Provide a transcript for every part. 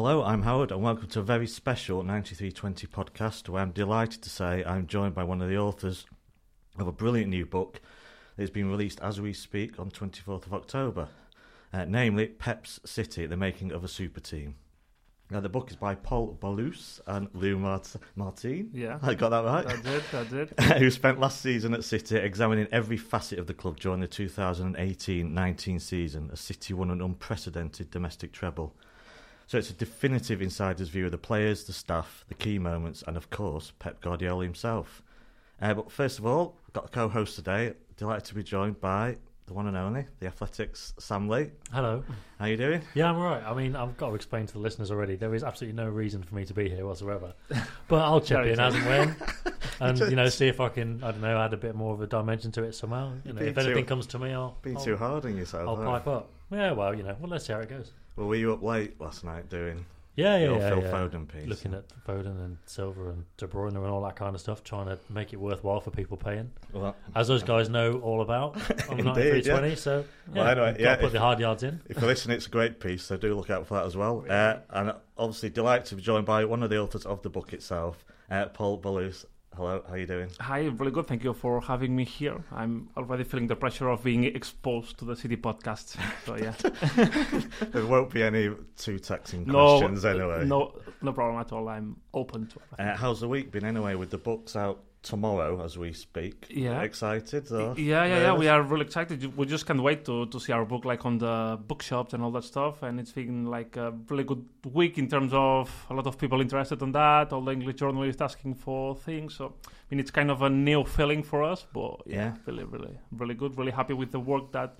Hello, I'm Howard, and welcome to a very special 9320 podcast where I'm delighted to say I'm joined by one of the authors of a brilliant new book that has been released as we speak on 24th of October, uh, namely Pep's City, the making of a super team. Now, the book is by Pol Ballús and Lu Mart- Martin. Yeah. I got that right. I did, I did. who spent last season at City examining every facet of the club during the 2018-19 season as City won an unprecedented domestic treble. So it's a definitive insider's view of the players, the staff, the key moments, and of course Pep Guardiola himself. Uh, but first of all, got a co-host today. Delighted to be joined by the one and only, the Athletic's Sam Lee. Hello. How you doing? Yeah, I'm all right. I mean, I've got to explain to the listeners already. There is absolutely no reason for me to be here whatsoever. But I'll chip in as and when, and you know, see if I can. I don't know, add a bit more of a dimension to it somehow. You know, if anything too- comes to me, I'll be too hard on yourself. I'll aren't pipe up. Yeah, well, you know, well, let's see how it goes. Well, were you up late last night doing Yeah, yeah, yeah. Phil yeah. Foden piece? Looking at Foden and Silva and De Bruyne and all that kind of stuff, trying to make it worthwhile for people paying, Well, as those guys know all about. I'm not Indeed, yeah. 320, so yeah, Well, anyway, yeah, put if- the hard yards in. If you listen, it's a great piece, so do look out for that as well. Uh, and obviously, delighted to be joined by one of the authors of the book itself, uh, Pol Ballús. Hello, how are you doing? Hi, really good. Thank you for having me here. I'm already feeling the pressure of being exposed to the City podcast. So yeah, There won't be any too taxing no, questions anyway. no, no problem at all. I'm open to. Uh, how's the week been anyway? With the books out tomorrow as we speak. Yeah. Excited? Or yeah, yeah, yeah. We are really excited. We just can't wait to, to see our book like on the bookshops and all that stuff. And it's been like a really good week in terms of a lot of people interested in that. All the English journalists asking for things. So I mean, it's kind of a new feeling for us. But yeah, Yeah. really, really, really good. Really happy with the work that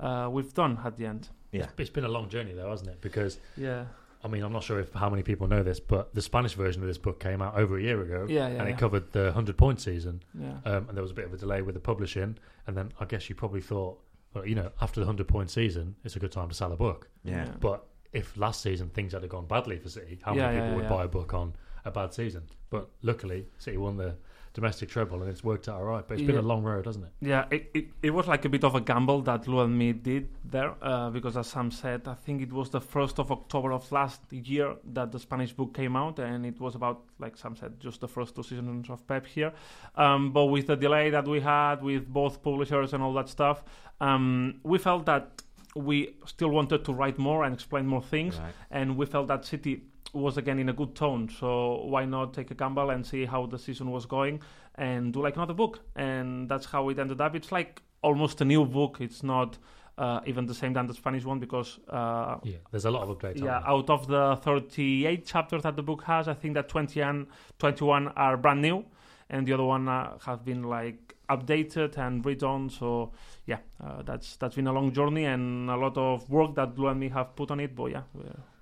uh, we've done at the end. Yeah. It's been a long journey though, hasn't it? Because Yeah, I mean, I'm not sure if how many people know this, but the Spanish version of this book came out over a year ago, yeah, yeah. and yeah. it covered the hundred point season. yeah. Um, and there was a bit of a delay with the publishing, and then I guess you probably thought, well, you know, after the hundred point season, it's a good time to sell a book. Yeah. Yeah. But if last season things had gone badly for City, how Yeah, many yeah, people would yeah. buy a book on a bad season? But luckily, City won the domestic treble, and it's worked out all right. But it's been a long road, hasn't it? Yeah, it, it, it was like a bit of a gamble that Lu and me did there uh, because, as Sam said, I think it was the 1st of October of last year that the Spanish book came out, and it was about, like Sam said, just the first two seasons of Pep here. Um, but with the delay that we had with both publishers and all that stuff, um, we felt that we still wanted to write more and explain more things, Right. and we felt that City was again in a good tone. So why not take a gamble and see how the season was going and do like another book? And that's how it ended up. It's like almost a new book. It's not uh, even the same than the Spanish one because uh, Yeah, there's a lot of updates. yeah, out of the 38 chapters that the book has, I think that 20 and 21 are brand new, and the other one uh, have been like updated and redone. So yeah, uh, that's that's been a long journey and a lot of work that Lu and me have put on it. But yeah,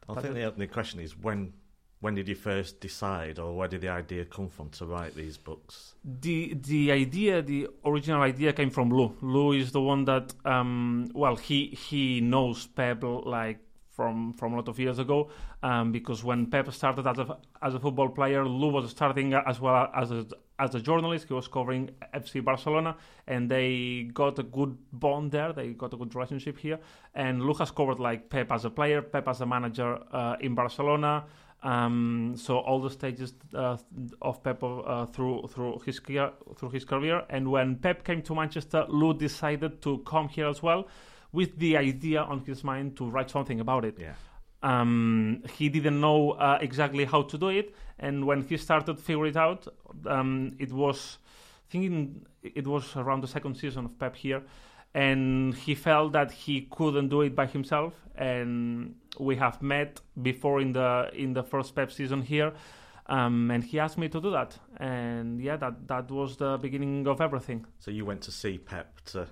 I think the, the question is when. When did you first decide, or where did the idea come from to write these books? the the idea, the original idea came from Lu. Lu is the one that, um, well, he he knows Pep like from from a lot of years ago, um, because when Pep started as a as a football player, Lu was starting as well as a as a journalist. He was covering FC Barcelona, and they got a good bond there. They got a good relationship here. And Lu has covered like Pep as a player, Pep as a manager uh, in Barcelona. Um, so all the stages uh, of Pep uh, through through his career, through his career, and when Pep came to Manchester, Lu decided to come here as well, with the idea on his mind to write something about it. Yeah. Um, he didn't know uh, exactly how to do it, and when he started figuring it out, um, it was thinking it was around the second season of Pep here, and he felt that he couldn't do it by himself. And we have met before in the in the first Pep season here, um, and he asked me to do that. And yeah, that that was the beginning of everything. So you went to see Pep to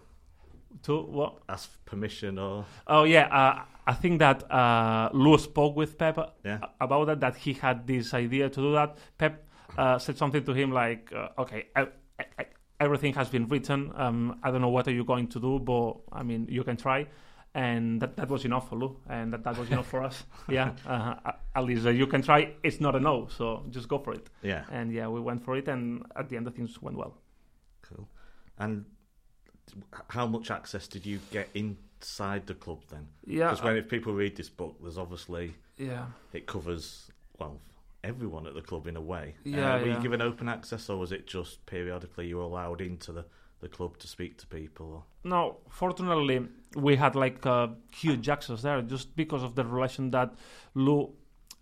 To what? ask permission, or Oh yeah, uh, I think that uh, Lu spoke with Pep yeah, about that. That he had this idea to do that. Pep uh, said something to him like, uh, "Okay, I, I, everything has been written. Um, I don't know what are you going to do, but I mean, you can try." And that, that was enough for Lu, and that, that was enough for us. Yeah, uh, at least uh, you can try. It's not a no, so just go for it. yeah, And yeah, we went for it, and at the end, the things went well. cool. And how much access did you get inside the club then? Yeah, Because when if people read this book, there's obviously yeah. it covers well everyone at the club in a way. Yeah, uh, were yeah. you given open access, or was it just periodically you were allowed into the, the club to speak to people? Or? No, fortunately, we had like uh, huge access there just because of the relation that Lu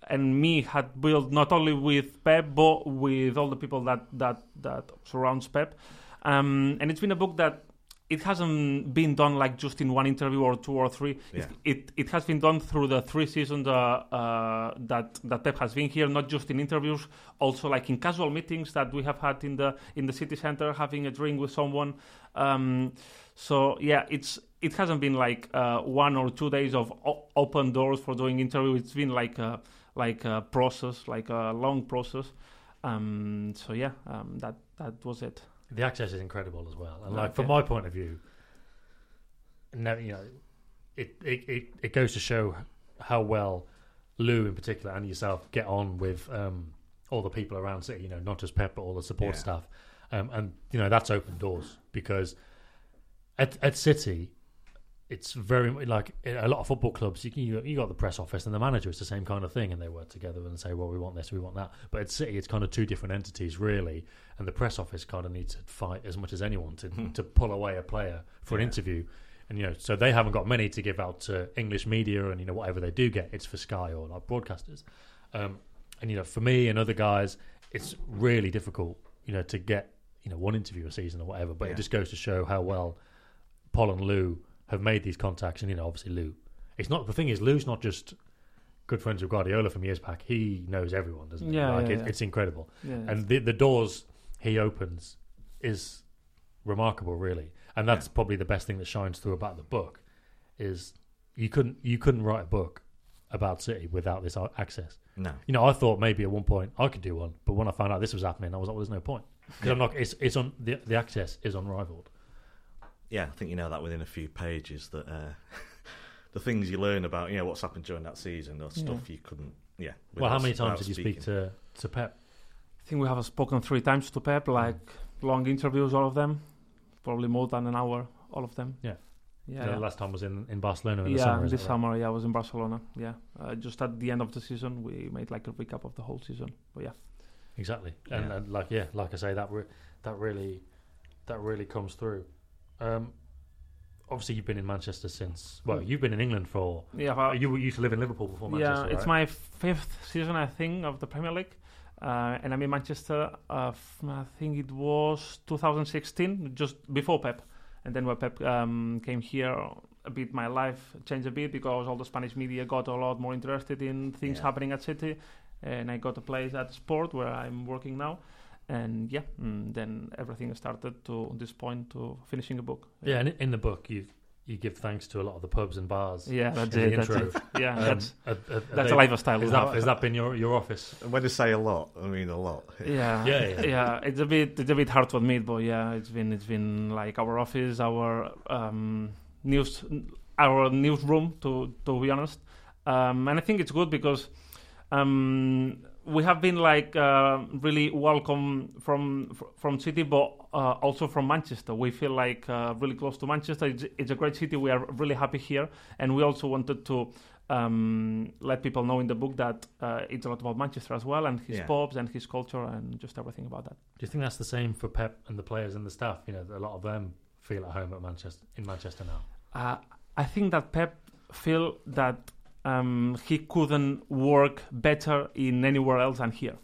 and me had built not only with Pep but with all the people that that that surrounds Pep. Um, and it's been a book that it hasn't been done like just in one interview or two or three. Yeah. It, it has been done through the three seasons uh, uh, that that Pep has been here, not just in interviews, also like in casual meetings that we have had in the in the city center, having a drink with someone. Um, so yeah, it's it hasn't been like uh, one or two days of o- open doors for doing interview. It's been like a, like a process, like a long process. Um, so yeah, um, that that was it. The access is incredible as well, and like Okay. from my point of view, no, you know, it, it it it goes to show how well Lu in particular and yourself get on with um, all the people around City. You know, not just Pep but all the support Yeah. staff, um, and you know that's open doors because at at City. It's very like a lot of football clubs. You, can- you you got the press office and the manager. It's the same kind of thing, and they work together and say, "Well, we want this, we want that." But at City, it's kind of two different entities, really and the press office kind of needs to fight as much as anyone to to pull away a player for an interview. And you know, so they haven't got many to give out to English media, and you know, whatever they do get, it's for Sky or like broadcasters. Um, and you know, for me and other guys, it's really difficult, you know, to get you know one interview a season or whatever. But Yeah. it just goes to show how well Pol and Lu have made these contacts, and you know, obviously Lu. It's not the thing is Lu's not just good friends with Guardiola from years back. He knows everyone, doesn't he? Yeah, like yeah, it, yeah. it's incredible Yeah, and the the doors he opens is remarkable, really. And that's probably the best thing that shines through about the book is you couldn't you couldn't write a book about City without this access. No. You know, I thought maybe at one point I could do one, but when I found out this was happening, I was like, well, there's no point because I'm not. It's it's on the the access is unrivaled. Yeah, I think you know that within a few pages that uh, the things you learn about, you know, what's happened during that season or stuff you couldn't. Yeah. well, how many times without did you speak to to Pep? I think we have spoken three times to Pep, like long interviews, all of them, probably more than an hour, all of them. Yeah. yeah. the yeah. last time was in, in Barcelona in the yeah, summer. this that right? summer, yeah, I was in Barcelona. Yeah, uh, just at the end of the season, we made like a recap of the whole season. But yeah, Exactly, and, Yeah. and like yeah, like I say, that re- that really that really comes through. Um, obviously, you've been in Manchester since. Well, you've been in England for. yeah, uh, you used to live in Liverpool before Manchester. yeah. Manchester. It's right? my fifth season, I think, of the Premier League, uh, and I'm in Manchester. Uh, I think it was 2016, just before Pep, and then when Pep um, came here. A bit, my life changed a bit because all the Spanish media got a lot more interested in things Yeah. happening at City, and I got a place at Sport where I'm working now. And yeah, mm, then everything started to this point to finishing a book. Yeah, and in the book, you you give thanks to a lot of the pubs and bars. Yeah, that's in it. the That's intro. it. Yeah, Um, that's uh, uh, that's they- a lifestyle. Has we that have. has that been your your office? And when they say a lot, I mean a lot. Yeah, Yeah, yeah. yeah. It's a bit, it's a bit hard to admit, but yeah, it's been, it's been like our office, our um, news, our newsroom, to to be honest. Um, and I think it's good because um, we have been like uh, really welcome from from City, but uh, also from Manchester. We feel like uh, really close to Manchester. It's, it's a great city. We are really happy here, and we also wanted to um, let people know in the book that uh, it's a lot about Manchester as well, and his Yeah. pubs and his culture and just everything about that. Do you think that's the same for Pep and the players and the staff? You know, a lot of them feel at home at Manchester in Manchester now. Uh, I think that Pep feel that um, he couldn't work better in anywhere else than here.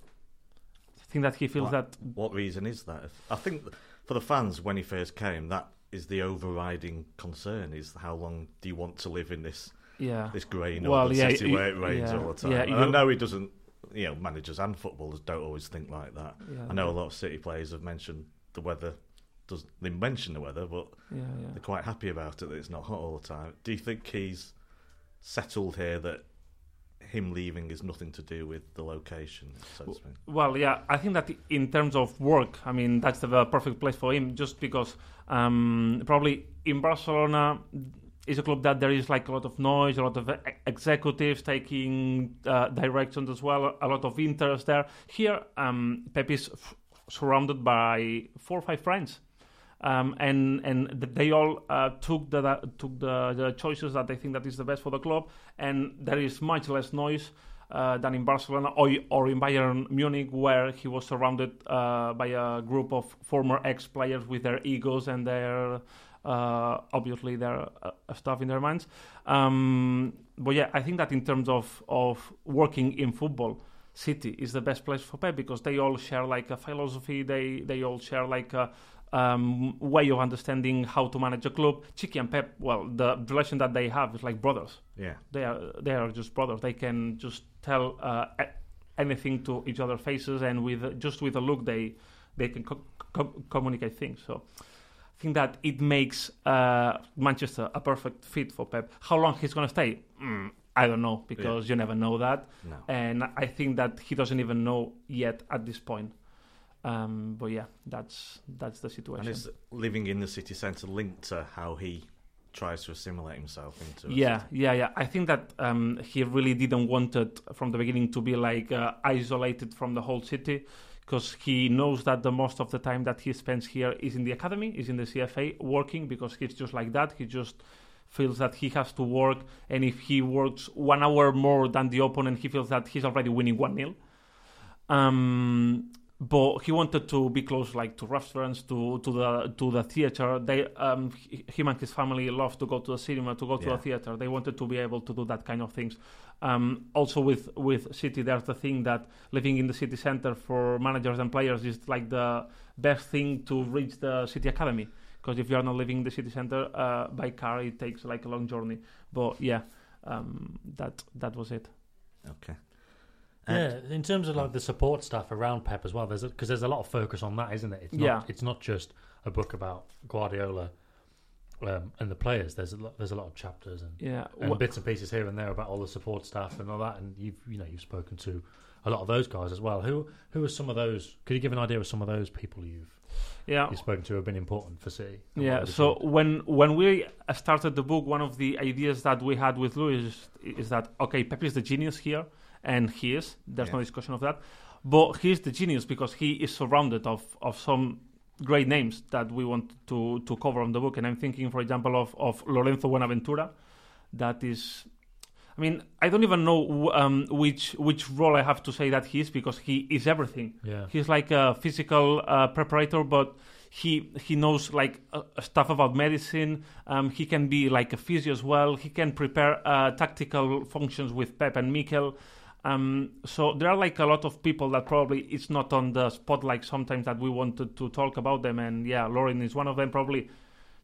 I think that he feels What? that What reason is that? I think for the fans when he first came, that is the overriding concern: is how long do you want to live in this yeah this grey Well, northern yeah, city you- where it rains yeah, all the time? yeah, I know he doesn't. You know, managers and footballers don't always think like that. I know a lot of City players have mentioned the weather. Does they mention the weather, but yeah yeah. they're quite happy about it that it's not hot all the time. Do you think he's settled here that him leaving is nothing to do with the location, so to speak? Well, yeah, I think that in terms of work, I mean, that's the perfect place for him just because um, probably in Barcelona is a club that there is like a lot of noise, a lot of executives taking uh, directions as well, a lot of interest there. Here, um, Pep is f- surrounded by four or five friends. Um, and and they all uh, took the took the, the choices that they think that is the best for the club, and there is much less noise uh, than in Barcelona or, or in Bayern Munich, where he was surrounded uh, by a group of former ex-players with their egos and their uh, obviously their uh, stuff in their minds. Um, but yeah, I think that in terms of of working in football, City is the best place for Pep because they all share like a philosophy. They they all share like a um, way of understanding how to manage a club. Txiki and Pep, well, the relation that they have is like brothers. Yeah. They are they are just brothers. They can just tell uh, anything to each other's faces, and with just with a look, they they can co- co- communicate things. So. I think that it makes uh, Manchester a perfect fit for Pep. How long he's going to stay? Mm, I don't know because you never know that, No. and I think that he doesn't even know yet at this point. Um, but yeah, that's that's the situation. And is living in the city centre linked to how he tries to assimilate himself into Yeah, yeah, yeah. I think that um, he really didn't want it from the beginning to be like uh, isolated from the whole city, because he knows that the most of the time that he spends here is in the academy, is in the CFA working, because he's just like that. He just feels that he has to work, and if he works one hour more than the opponent, he feels that he's already winning one 0 um, but he wanted to be close, like to restaurants, to to the to the theater. They, um, him and his family love to go to the cinema, to go to Yeah. a theater. They wanted to be able to do that kind of things. Um, also, with with city, there's the thing that living in the city center for managers and players is like the best thing to reach the city academy. Because if you are not living in the city center uh, by car, it takes like a long journey. But yeah, um, that that was it. Okay. Yeah, in terms of like the support staff around Pep as well, there's because there's a lot of focus on that, isn't it? It's not, Yeah. it's not just a book about Guardiola um, and the players. There's a lot, there's a lot of chapters and, Yeah, and bits and pieces here and there about all the support staff and all that. And you've you know you've spoken to a lot of those guys as well. Who who are some of those? Could you give an idea of some of those people you've yeah. you've spoken to who have been important for City? Yeah. So when when we started the book, one of the ideas that we had with Louis is, is that okay, Pep is the genius here, and he is. There's no discussion of that. But he's the genius because he is surrounded of of some great names that we want to to cover on the book. And I'm thinking, for example, of of Lorenzo Buenaventura. That is. I mean, I don't even know um, which which role I have to say that he is because he is everything. yeah, He's like a physical uh, preparator, but he he knows like uh, stuff about medicine. Um, he can be like a physio as well. He can prepare uh, tactical functions with Pep and Mikel. Um, so there are like a lot of people that probably it's not on the spotlight sometimes that we wanted to talk about them. And yeah, Lauren is one of them. Probably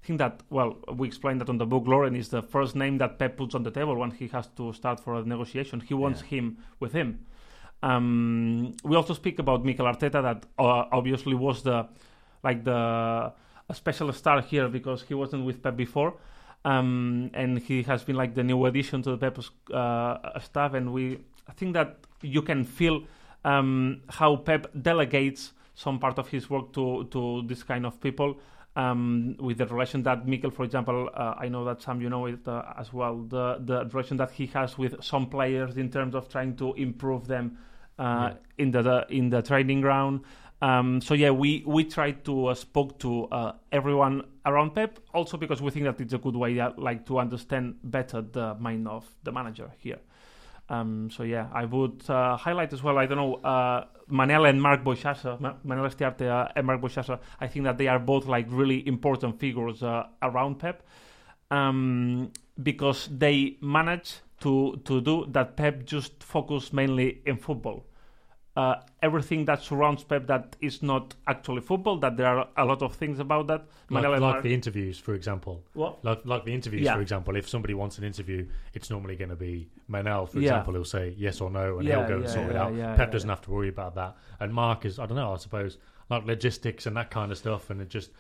I think that well we explained that on the book. Lauren is the first name that Pep puts on the table when he has to start for a negotiation. He wants Yeah. him with him. Um, we also speak about Mikel Arteta, that uh, obviously was the like the a special star here because he wasn't with Pep before, um, and he has been like the new addition to the Pep uh, staff. And we, I think that you can feel um, how Pep delegates some part of his work to to this kind of people. Um, with the relation that Mikel, for example, uh, I know that some you know it uh, as well. The the relation that he has with some players in terms of trying to improve them uh, Yeah. in the, the in the training ground. Um, so yeah, we we tried to uh, spoke to uh, everyone around Pep, also because we think that it's a good way, uh, like to understand better the mind of the manager here. Um, so yeah, I would uh, highlight as well. I don't know, uh, Manel and Marc Boixasa, Ma- Manel Estiarte uh, and Marc Boixasa. I think that they are both like really important figures uh, around Pep, um, because they manage to to do that. Pep just focus mainly in football. Uh, everything that surrounds Pep that is not actually football. That there are a lot of things about that. like, Manel like Marc- the interviews, for example. what? Like, like the interviews, Yeah. for example. If somebody wants an interview, it's normally going to be Manel, for Yeah. example. He'll say yes or no, and Yeah, he'll go and yeah, sort it out. yeah, Pep yeah, doesn't yeah. have to worry about that. And Marc is, I don't know, I suppose, like logistics and that kind of stuff. And it just,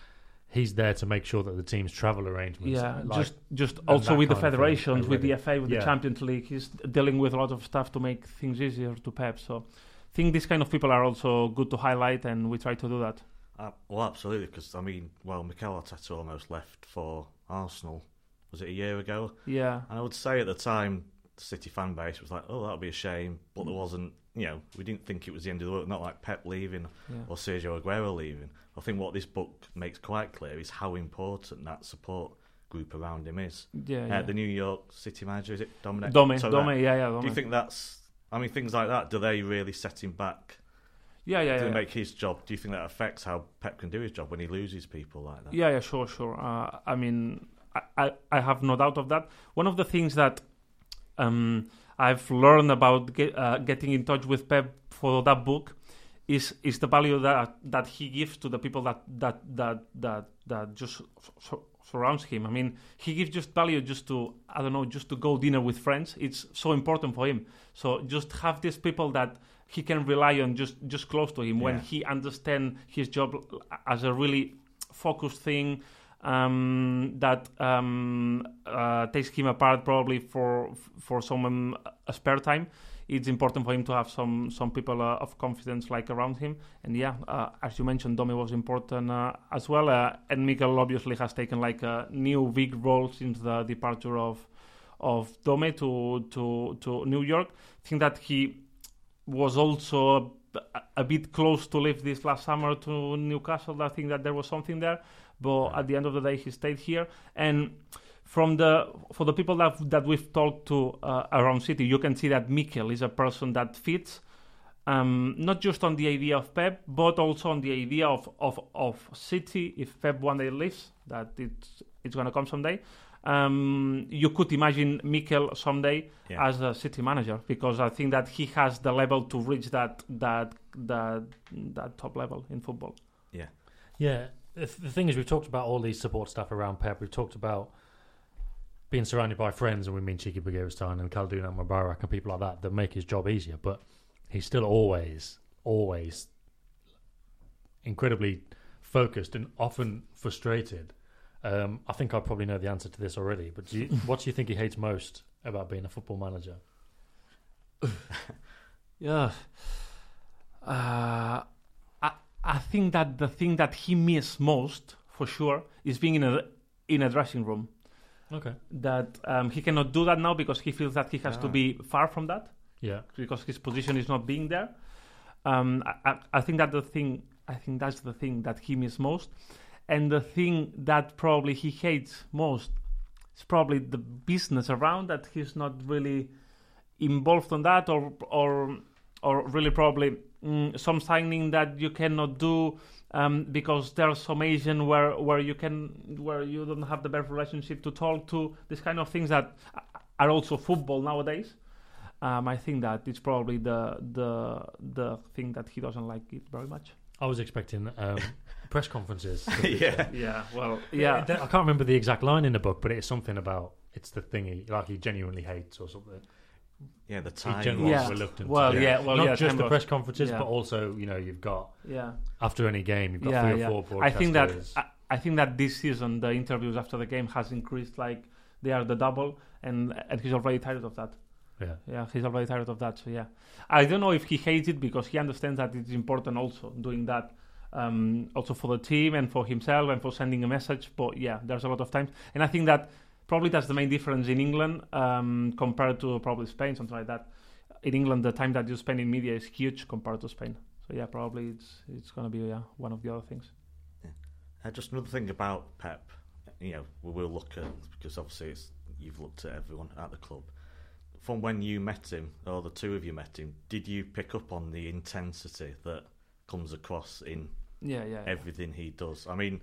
he's there to make sure that the team's travel arrangements. Yeah, like, just just also with the kind of thing federations, with the. FA, with the Champions League, he's dealing with a lot of stuff to make things easier to Pep. So, think these kind of people are also good to highlight, and we try to do that. Uh, well, absolutely, because I mean, well, Mikel Arteta almost left for Arsenal. Was it a year ago? Yeah, And I would say at the time, the City fan base was like, "Oh, that would be a shame," but there wasn't you know, we didn't think it was the end of the world. Not like Pep leaving Yeah. or Sergio Aguero leaving. I think what this book makes quite clear is how important that support group around him is. Yeah, Uh, yeah. the New York City manager is it Dominic? Dome, that- yeah, yeah, Do you think that's? I mean, things like that. Do they really set him back? yeah, yeah, Do yeah. they make his job? Do you think that affects how Pep can do his job when he loses people like that? Yeah, yeah, sure, sure. Uh, I mean, I, I, have no doubt of that. One of the things that um, I've learned about get, uh, getting in touch with Pep for that book is is the value that that he gives to the people that that that that that just sur- surrounds him. I mean, he gives just value just to I don't know, just to go dinner with friends. It's so important for him. So just have these people that he can rely on just just close to him when he understand his job as a really focused thing um, that um, uh, takes him apart probably for for some um, spare time. It's important for him to have some some people uh, of confidence like around him. And yeah, uh, as you mentioned, Domi was important uh, as well. Uh, and Miguel obviously has taken like a new big role since the departure of of Dome to to to New York. I think that he was also a, a bit close to leave this last summer to Newcastle. I think that there was something there, but at the end of the day, he stayed here. And from the for the people that that we've talked to uh, around City, you can see that Mikel is a person that fits. Um, not just on the idea of Pep, but also on the idea of, of, of City. If Pep one day leaves, that it's it's going to come someday. Um, you could imagine Mikel someday Yeah. as a City manager because I think that he has the level to reach that that that that top level in football. Yeah, the, th- the thing is, we've talked about all these support staff around Pep. We've talked about being surrounded by friends, and we mean Txiki Begiristain and Khaldoon and Mubarak and people like that that make his job easier. But he's still always, always incredibly focused and often frustrated. Um, I think I probably know the answer to this already. But do you, what do you think he hates most about being a football manager? Yeah. Uh, I I think that the thing that he misses most, for sure, is being in a in a dressing room. Okay. That um, he cannot do that now because he feels that he has to Ah. be far from that Yeah. because his position is not being there. Um, I, I, I think that the thing I think that's the thing that he misses most, and the thing that probably he hates most is probably the business around that he's not really involved on that or or or really probably mm, some signing that you cannot do um, because there's some Asian where where you can where you don't have the best relationship to talk to these kind of things that are also football nowadays. Um, I think that it's probably the the the thing that he doesn't like it very much. I was expecting um, press conferences. yeah. Yeah, well, yeah, I can't remember the exact line in the book, but it's something about it's the thing he like he genuinely hates or something. Yeah, the He's time. generally Yeah. reluctant. Well, to do. yeah, well, not yeah, just time the of- press conferences, yeah. but also you know you've got yeah. after any game you've got Yeah, three yeah. or four I think that. I, I think that this season the interviews after the game has increased like they are the double, and and he's already tired of that. yeah, Yeah, he's already tired of that. So yeah, I don't know if he hates it because he understands that it's important also doing that. Um, also for the team and for himself and for sending a message. But yeah, there's a lot of times, and I think that probably that's the main difference in England um, compared to probably Spain, something like that. In England, the time that you spend in media is huge compared to Spain. So yeah, probably it's it's gonna be yeah, one of the other things. Uh, just another thing about Pep, you know, we will look at because obviously it's, you've looked at everyone at the club. From when you met him, or the two of you met him, did you pick up on the intensity that comes across in Yeah, yeah. yeah. everything he does? I mean,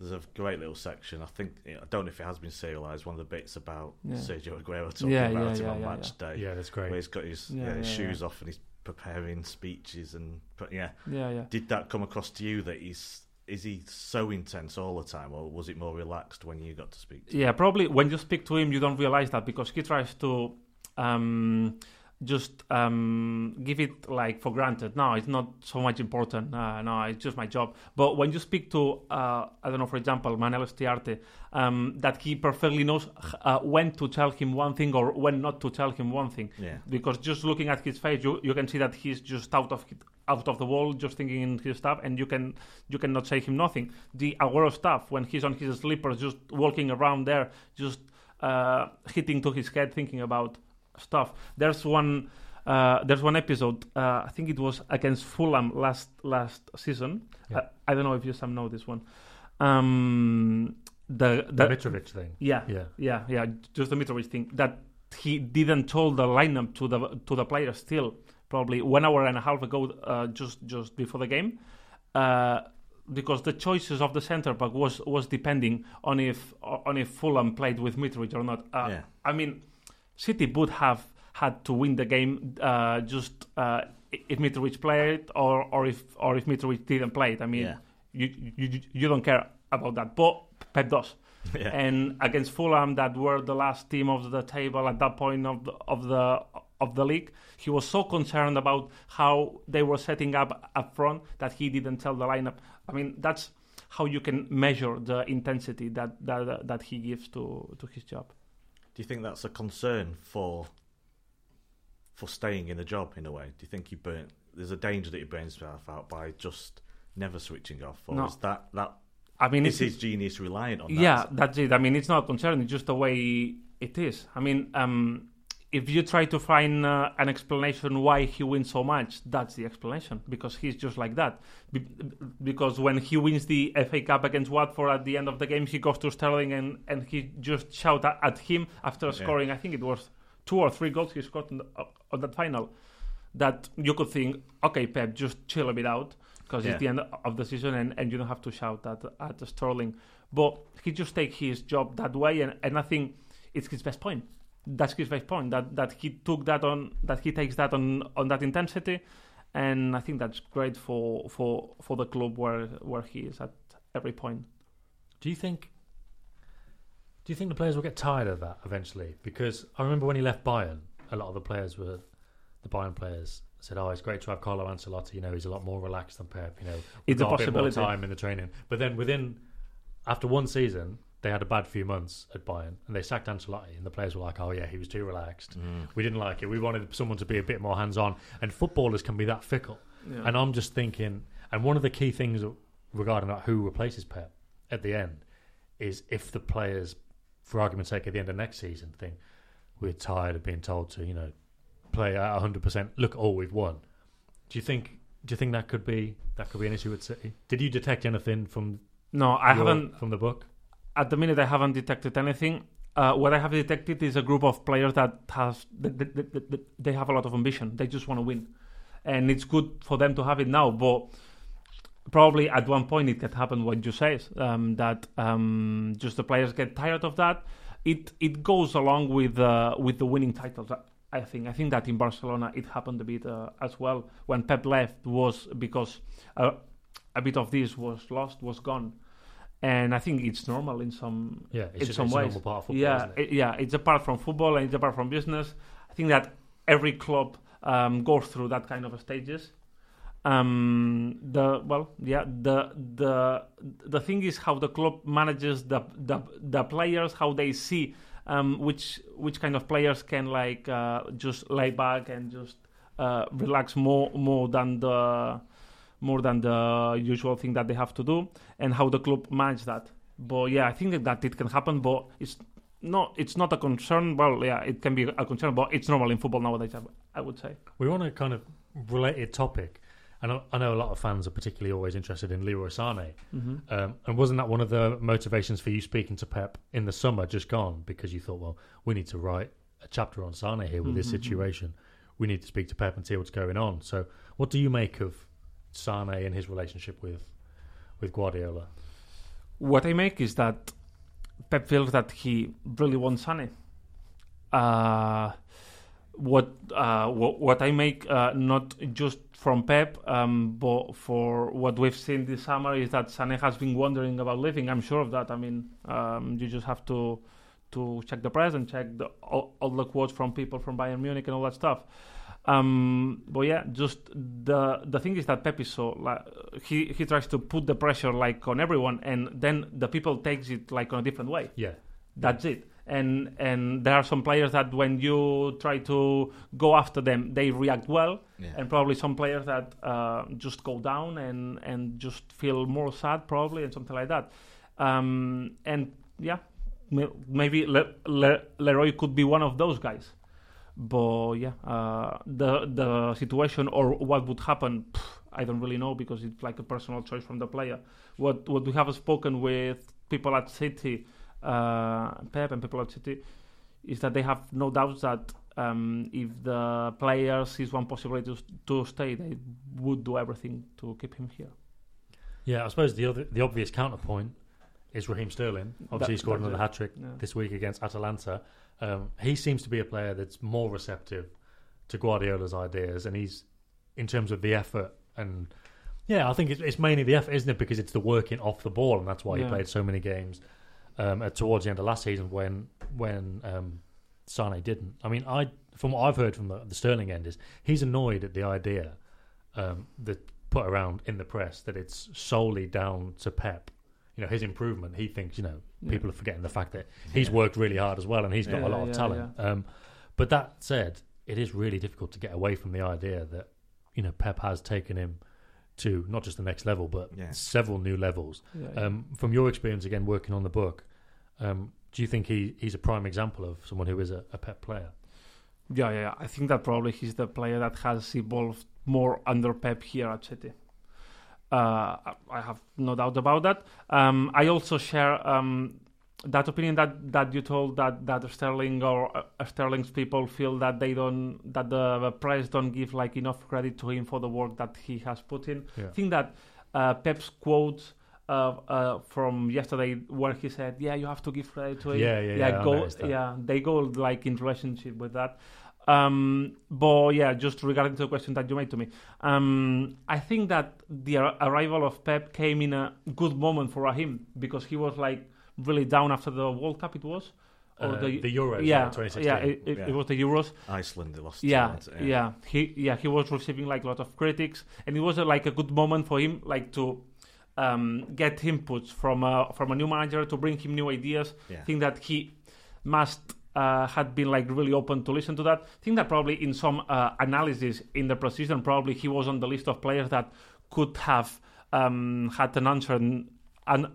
there's a great little section. I think I don't know if it has been serialised. One of the bits about Yeah. Sergio Aguero talking Yeah, about yeah, him yeah, on yeah, match day, yeah, that's great. where he's got his, Yeah, yeah, his yeah, shoes yeah. off and he's preparing speeches and but yeah. yeah, yeah. Did that come across to you that he's is he so intense all the time, or was it more relaxed when you got to speak to him? Yeah, probably when you speak to him, you don't realize that because he tries to um, just um, give it like for granted. No, it's not so much important. Uh, no, it's just my job. But when you speak to, uh, I don't know, for example, Manel Estiarte, um, that he perfectly knows uh, when to tell him one thing or when not to tell him one thing. Yeah, Because just looking at his face, you, you can see that he's just out of out of the wall, just thinking in his stuff, and you can you cannot say him nothing. The Aguero stuff when he's on his slippers, just walking around there, just uh, hitting to his head, thinking about stuff. There's one Uh, there's one episode. Uh, I think it was against Fulham last last season. Yeah. Uh, I don't know if you some know this one. Um, the The the Mitrovic thing. yeah Yeah. yeah yeah just the Mitrovic thing that he didn't told the lineup to the to the players still probably one hour and a half ago uh, just just before the game uh, because the choices of the center back was was depending on if on if Fulham played with Mitrovic or not. Uh, Yeah. I mean, City would have had to win the game uh, just uh, if Mitrovic played or or if or if Mitrovic didn't play it. I mean, Yeah. you, you you don't care about that, but Pep does. Yeah. And against Fulham, that were the last team of the table at that point of the, of the of the league, he was so concerned about how they were setting up up front that he didn't tell the lineup. I mean, that's how you can measure the intensity that that that he gives to to his job. Do you think that's a concern for for staying in a job in a way? Do you think he burnt? There's a danger that he burns himself out by just never switching off, or No. is that that I mean, is it's his genius reliant on that? Yeah, that's it. I mean, it's not a concern. It's just the way it is. I mean, um, if you try to find uh, an explanation why he wins so much, that's the explanation because he's just like that. Be- because when he wins the FA Cup against Watford at the end of the game, he goes to Sterling and, and he just shout at, at him after Yeah. scoring. I think it was two or three goals he scored on, the, on that final. That you could think, okay, Pep, just chill a bit out because Yeah. it's the end of the season and, and you don't have to shout at at Sterling. But he just takes his job that way, and, and I think it's his best point. That's his best point. That that he took that on, that he takes that on on that intensity, and I think that's great for for for the club where where he is at every point. Do you think? Do you think the players will get tired of that eventually? Because I remember when he left Bayern, a lot of the players were, the Bayern players said, "Oh, it's great to have Carlo Ancelotti. You know, he's a lot more relaxed than Pep. You know, It's a got bit more time in the training." But then within, after one season, they had a bad few months at Bayern, and they sacked Ancelotti, and the players were like, "Oh yeah, he was too relaxed. Mm. We didn't like it. We wanted someone to be a bit more hands-on." And footballers can be that fickle. And I'm just thinking, and one of the key things regarding that who replaces Pep at the end is if the players, for argument's sake, at the end of next season think we're tired of being told to, you know, play at 100. percent Look, all we've won. Do you think? Do you think that could be that could be an issue at City? Did you detect anything from no, I your- haven't from the book? At the minute I haven't detected anything. Uh, what I have detected is a group of players that has they, they, they, they have a lot of ambition. They just want to win, and it's good for them to have it now. But probably at one point it can happen what you say um, that um, just the players get tired of that. It it goes along with uh, with the winning titles. I think I think that in Barcelona it happened a bit uh, as well when Pep left was because uh, a bit of this was lost was gone, and I think it's normal in some Yeah, it's in just some it's ways. normal part of football. yeah, it- yeah, it's apart from football and it's apart from business. I think that every club um, goes through that kind of stages. Um, the well, yeah, the the the thing is how the club manages the the, the players, how they see um, which which kind of players can like uh, just lay back and just uh, relax more more than the more than the usual thing that they have to do, and how the club manage that. But yeah, I think that, it can happen, but it's not it's not a concern. Well, yeah, it can be a concern, but it's normal in football nowadays. I, would say. We want a kind of related topic, and I, know a lot of fans are particularly always interested in Leroy Sané. Mm-hmm. Um, and wasn't that one of the motivations for you speaking to Pep in the summer, just gone, because you thought, well, we need to write a chapter on Sane here with this Mhm. situation. We need to speak to Pep and see what's going on. So, what do you make of Sane and his relationship with with Guardiola? What I make is that Pep feels that he really wants Sane. Uh, what, uh, what what I make uh, not just from Pep, um, but for what we've seen this summer is that Sane has been wondering about leaving. I'm sure of that. I mean, um, you just have to to check the press and check the, all, all the quotes from people from Bayern Munich and all that stuff. Um, but yeah, just the the thing is that Pep is so like he he tries to put the pressure like on everyone, and then the people takes it like on a different way. Yeah, That's it. And and there are some players that when you try to go after them, they react well, Yeah. and probably some players that uh, just go down and and just feel more sad probably and something like that. Um, and yeah, maybe Le- Le- Leroy could be one of those guys. But yeah, uh, the the situation or what would happen, pff, I don't really know because it's like a personal choice from the player. What what we have spoken with people at City, uh, Pep and people at City, is that they have no doubts that um, if the player sees one possibility to, to stay, they would do everything to keep him here. Yeah, I suppose the other, the obvious counterpoint is Raheem Sterling. Obviously, That- he scored another hat trick Yeah. this week against Atalanta. Um, he seems to be a player that's more receptive to Guardiola's ideas, and he's in terms of the effort and yeah, I think it's, it's mainly the effort, isn't it? Because it's the working off the ball, and that's why he Yeah. played so many games um, at, towards the end of last season when when um, Sane didn't. I mean, I from what I've heard from the, the Sterling end is he's annoyed at the idea um, that put around in the press that it's solely down to Pep. You know, his improvement. He thinks you know Yeah. people are forgetting the fact that he's Yeah. worked really hard as well, and he's got Yeah, a lot of yeah, talent. Um, but that said, it is really difficult to get away from the idea that you know Pep has taken him to not just the next level, but Yeah. several new levels. Yeah, yeah. Um, from your experience again working on the book, um, do you think he, he's a prime example of someone who is a, a Pep player? Yeah, yeah, yeah. I think that probably he's the player that has evolved more under Pep here at City. Uh, I have no doubt about that. Um, I also share um, that opinion that, that you told that, that Sterling or uh, Sterling's people feel that they don't that the, press don't give like enough credit to him for the work that he has put in. Yeah. I think that uh, Pep's quote uh, uh, from yesterday, where he said, "Yeah, you have to give credit to him." Yeah, yeah, yeah, I go, yeah, they go like in relationship with that. Um, but yeah, just regarding to the question that you made to me, um, I think that the ar- arrival of Pep came in a good moment for Raheem because he was like really down after the World Cup. It was, Uh, the Euros, yeah, 2016. yeah, it, it, Yeah. it was the Euros Iceland they lost. yeah, to, yeah, He yeah he was receiving like a lot of critics, and it was a, like a good moment for him, like to um, get inputs from a, from a new manager to bring him new ideas. Yeah. I think that he must uh, had been like really open to listen to that. I think that probably in some uh, analysis in the preseason, probably he was on the list of players that could have um, had an uncertain, an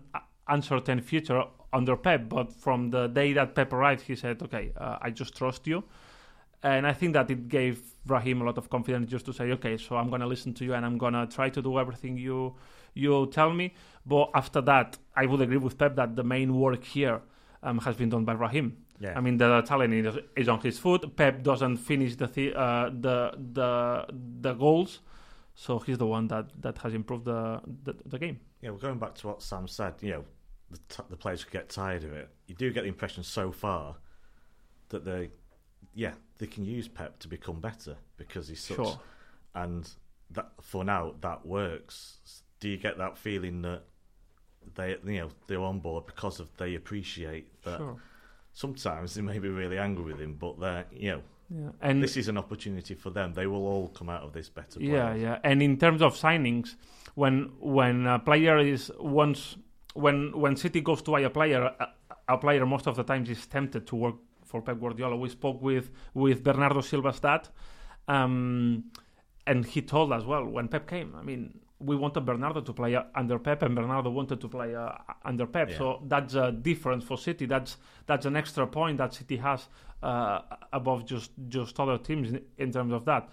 uncertain future under Pep. But from the day that Pep arrived, he said, "Okay, uh, I just trust you." And I think that it gave Raheem a lot of confidence just to say, "Okay, so I'm gonna listen to you and I'm gonna try to do everything you you tell me." But after that, I would agree with Pep that the main work here um, has been done by Raheem. Yeah. I mean, the talent is, on his foot. Pep doesn't finish the thi- uh, the the the goals, so he's the one that, that has improved the, the the game. Yeah, we're well, going back to what Sam said, you know, the, t- the players could get tired of it. You do get the impression so far that they, yeah, they can use Pep to become better because he's such, Sure. and that for now that works. Do you get that feeling that they, you know, they're on board because of they appreciate that? Sure. Sometimes they may be really angry with him, but they're, you know, Yeah. And this is an opportunity for them. They will all come out of this better. Yeah, players. yeah. And in terms of signings, when when a player is once when when City goes to buy a player, a, a player most of the times is tempted to work for Pep Guardiola. We spoke with with Bernardo Silva's dad, um, and he told us well when Pep came. I mean, we wanted Bernardo to play under Pep, and Bernardo wanted to play uh, under Pep. Yeah. So that's a difference for City. That's that's an extra point that City has uh, above just just other teams in, in terms of that.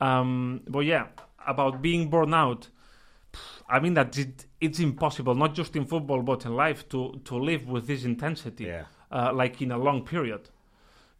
Um, but yeah, about being born out. I mean that it, it's impossible, not just in football but in life, to to live with this intensity, yeah. uh, like in a long period.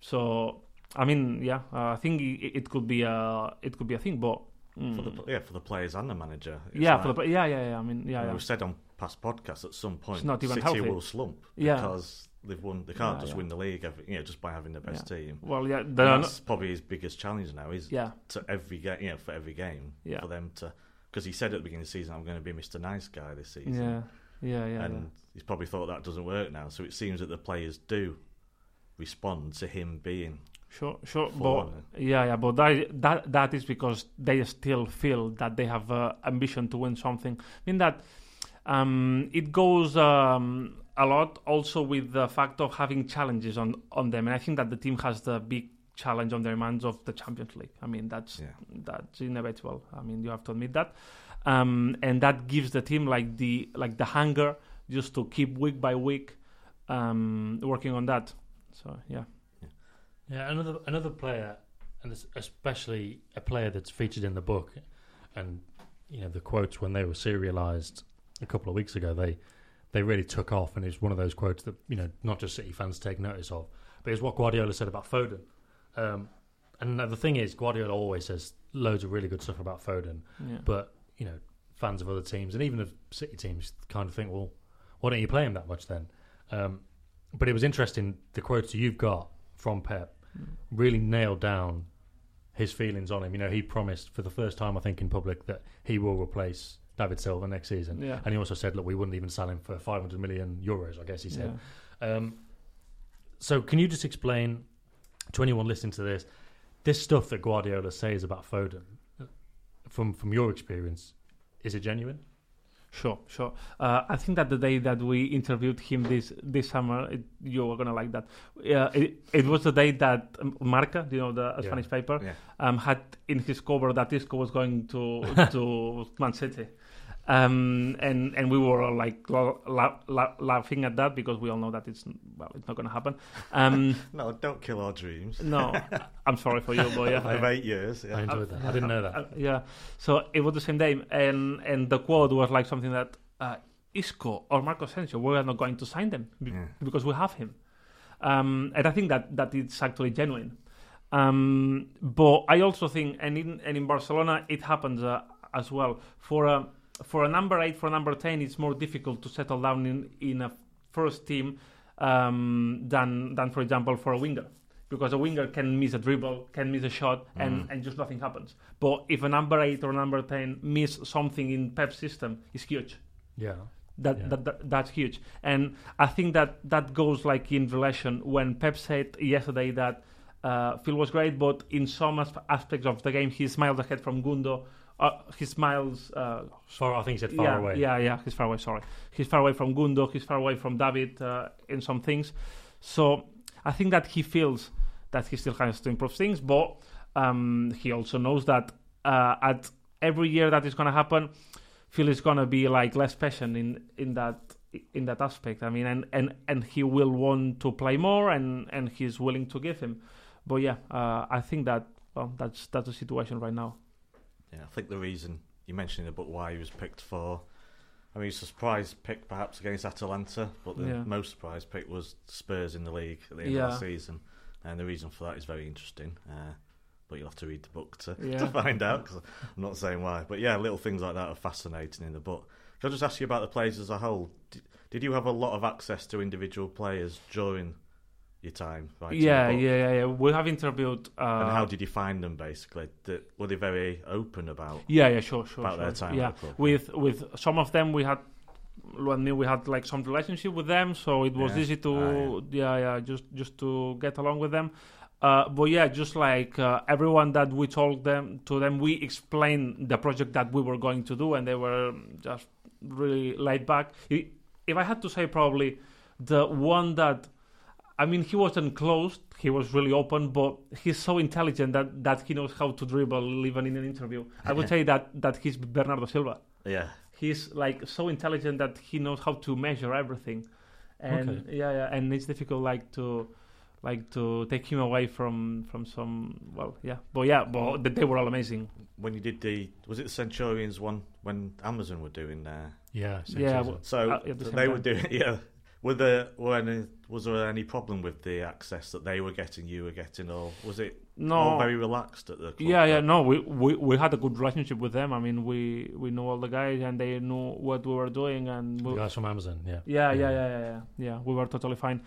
So I mean, yeah, uh, I think it, it could be a it could be a thing, but mm, For the, yeah, for the players and the manager. It's yeah, like- for the, yeah, yeah, yeah. I mean, yeah, yeah. We've said on past podcasts at some point, not even City healthy. will slump Yeah. because they've won. They can't Yeah, just yeah. win the league, every, you know, just by having the best team. Well, yeah, that's probably his biggest challenge now is yeah, to every game, you know, for every game, Yeah. for them to. Because he said at the beginning of the season, "I'm going to be Mr. Nice Guy this season," yeah, yeah, yeah. and yeah. he's probably thought that doesn't work now. So it seems that the players do respond to him being Sure, sure, but on. yeah, yeah, but that that that is because they still feel that they have uh, ambition to win something. I mean that um, it goes um, a lot also with the fact of having challenges on on them, and I think that the team has the big challenge on their minds of the Champions League. I mean that's Yeah. that's inevitable. I mean you have to admit that, um, and that gives the team like the like the hunger just to keep week by week um, working on that. So yeah. Yeah, another another player and especially a player that's featured in the book, and you know the quotes when they were serialized a couple of weeks ago, they they really took off, and it's one of those quotes that you know not just City fans take notice of, but it's what Guardiola said about Foden. Um, and the thing is, Guardiola always says loads of really good stuff about Foden, Yeah. but you know fans of other teams and even of City teams kind of think, well, why don't you play him that much then? Um, but it was interesting the quotes you've got from Pep really nailed down his feelings on him. You know, he promised for the first time, I think, in public that he will replace David Silva next season. Yeah. And he also said, look, we wouldn't even sell him for 500 million euros, I guess he said. Um, so, can you just explain to anyone listening to this this stuff that Guardiola says about Foden from from your experience? Is it genuine? Sure, sure. Uh, I think that the day that we interviewed him this this summer, it, you were gonna like that. Uh, it, it was the day that um, Marca, you know, the Yeah. Spanish paper, Yeah. um, had in his cover that Isco was going to to Man City. Um, and and we were all like la- la- la- laughing at that because we all know that it's well, it's not going to happen. Um, No, don't kill our dreams. no, I'm sorry for you, but yeah, Of eight years. I enjoyed that. I didn't know that. uh, yeah. So it was the same day, and and the quote was like something that uh, Isco or Marco Asensio, we are not going to sign them be- Yeah. because we have him. Um, and I think that that it's actually genuine. Um, but I also think, and in and in Barcelona, it happens uh, as well. For a for a number eight, for a number ten, it's more difficult to settle down in in a first team um, than than, for example, for a winger. Because a winger can miss a dribble, can miss a shot, and, and just nothing happens. But if a number eight or number ten miss something in Pep's system, it's huge Yeah. that, Yeah. that, that that's huge and i think that that goes like in relation when pep said yesterday that uh, phil was great but in some asp- aspects of the game he smiled ahead from gundo uh, he smiles uh, Far, I think he said far yeah, away. yeah yeah he's far away sorry he's far away from gundo he's far away from david uh, in some things so i think that he feels that he still has to improve things but um, he also knows that uh, at every year that is going to happen Phil is gonna be like less passion in in that in that aspect. I mean, and and and he will want to play more, and and he's willing to give him. But yeah, uh, I think that well, that's that's the situation right now. Yeah, I think the reason you mentioned in the book why he was picked for. I mean, it's a surprise pick perhaps against Atalanta, but the Yeah. most surprise pick was Spurs in the league at the end Yeah. of the season, and the reason for that is very interesting. Uh, but you'll have to read the book to, Yeah. to find out. Cause I'm not saying why, but yeah, little things like that are fascinating in the book. Can I just ask you about the players as a whole? Did, did you have a lot of access to individual players during your time? writing yeah, yeah, yeah, yeah. We have interviewed. Uh, And how did you find them? Basically, Did, were they very open about Yeah, yeah, sure, sure. about sure. their time Yeah, the with with some of them we had. Well, me, we had like some relationship with them, so it was Yeah. easy to Ah, yeah. yeah, just just to get along with them. Uh, but yeah, just like uh, everyone that we told them to them, we explained the project that we were going to do, and they were just really laid back. If I had to say, probably the one that I mean, he wasn't closed. He was really open, but he's so intelligent that, that he knows how to dribble even in an interview. I would say that that he's Bernardo Silva. Yeah, He's like so intelligent that he knows how to measure everything, and Okay. yeah, yeah, and it's difficult like to like to take him away from from some well, yeah, but yeah, but th- they were all amazing. when you did the was it the Centurions one when Amazon were doing their Yeah. same Yeah, well, so Uh, the they time. were doing yeah. Were there were any, was there any problem with the access that they were getting, you were getting, or was it No, all very relaxed at the club? Yeah, yeah, no, we, we we had a good relationship with them. I mean, we we know all the guys, and they knew what we were doing, and we, the guys from Amazon. Yeah. yeah, yeah, yeah, yeah, yeah, yeah. We were totally fine.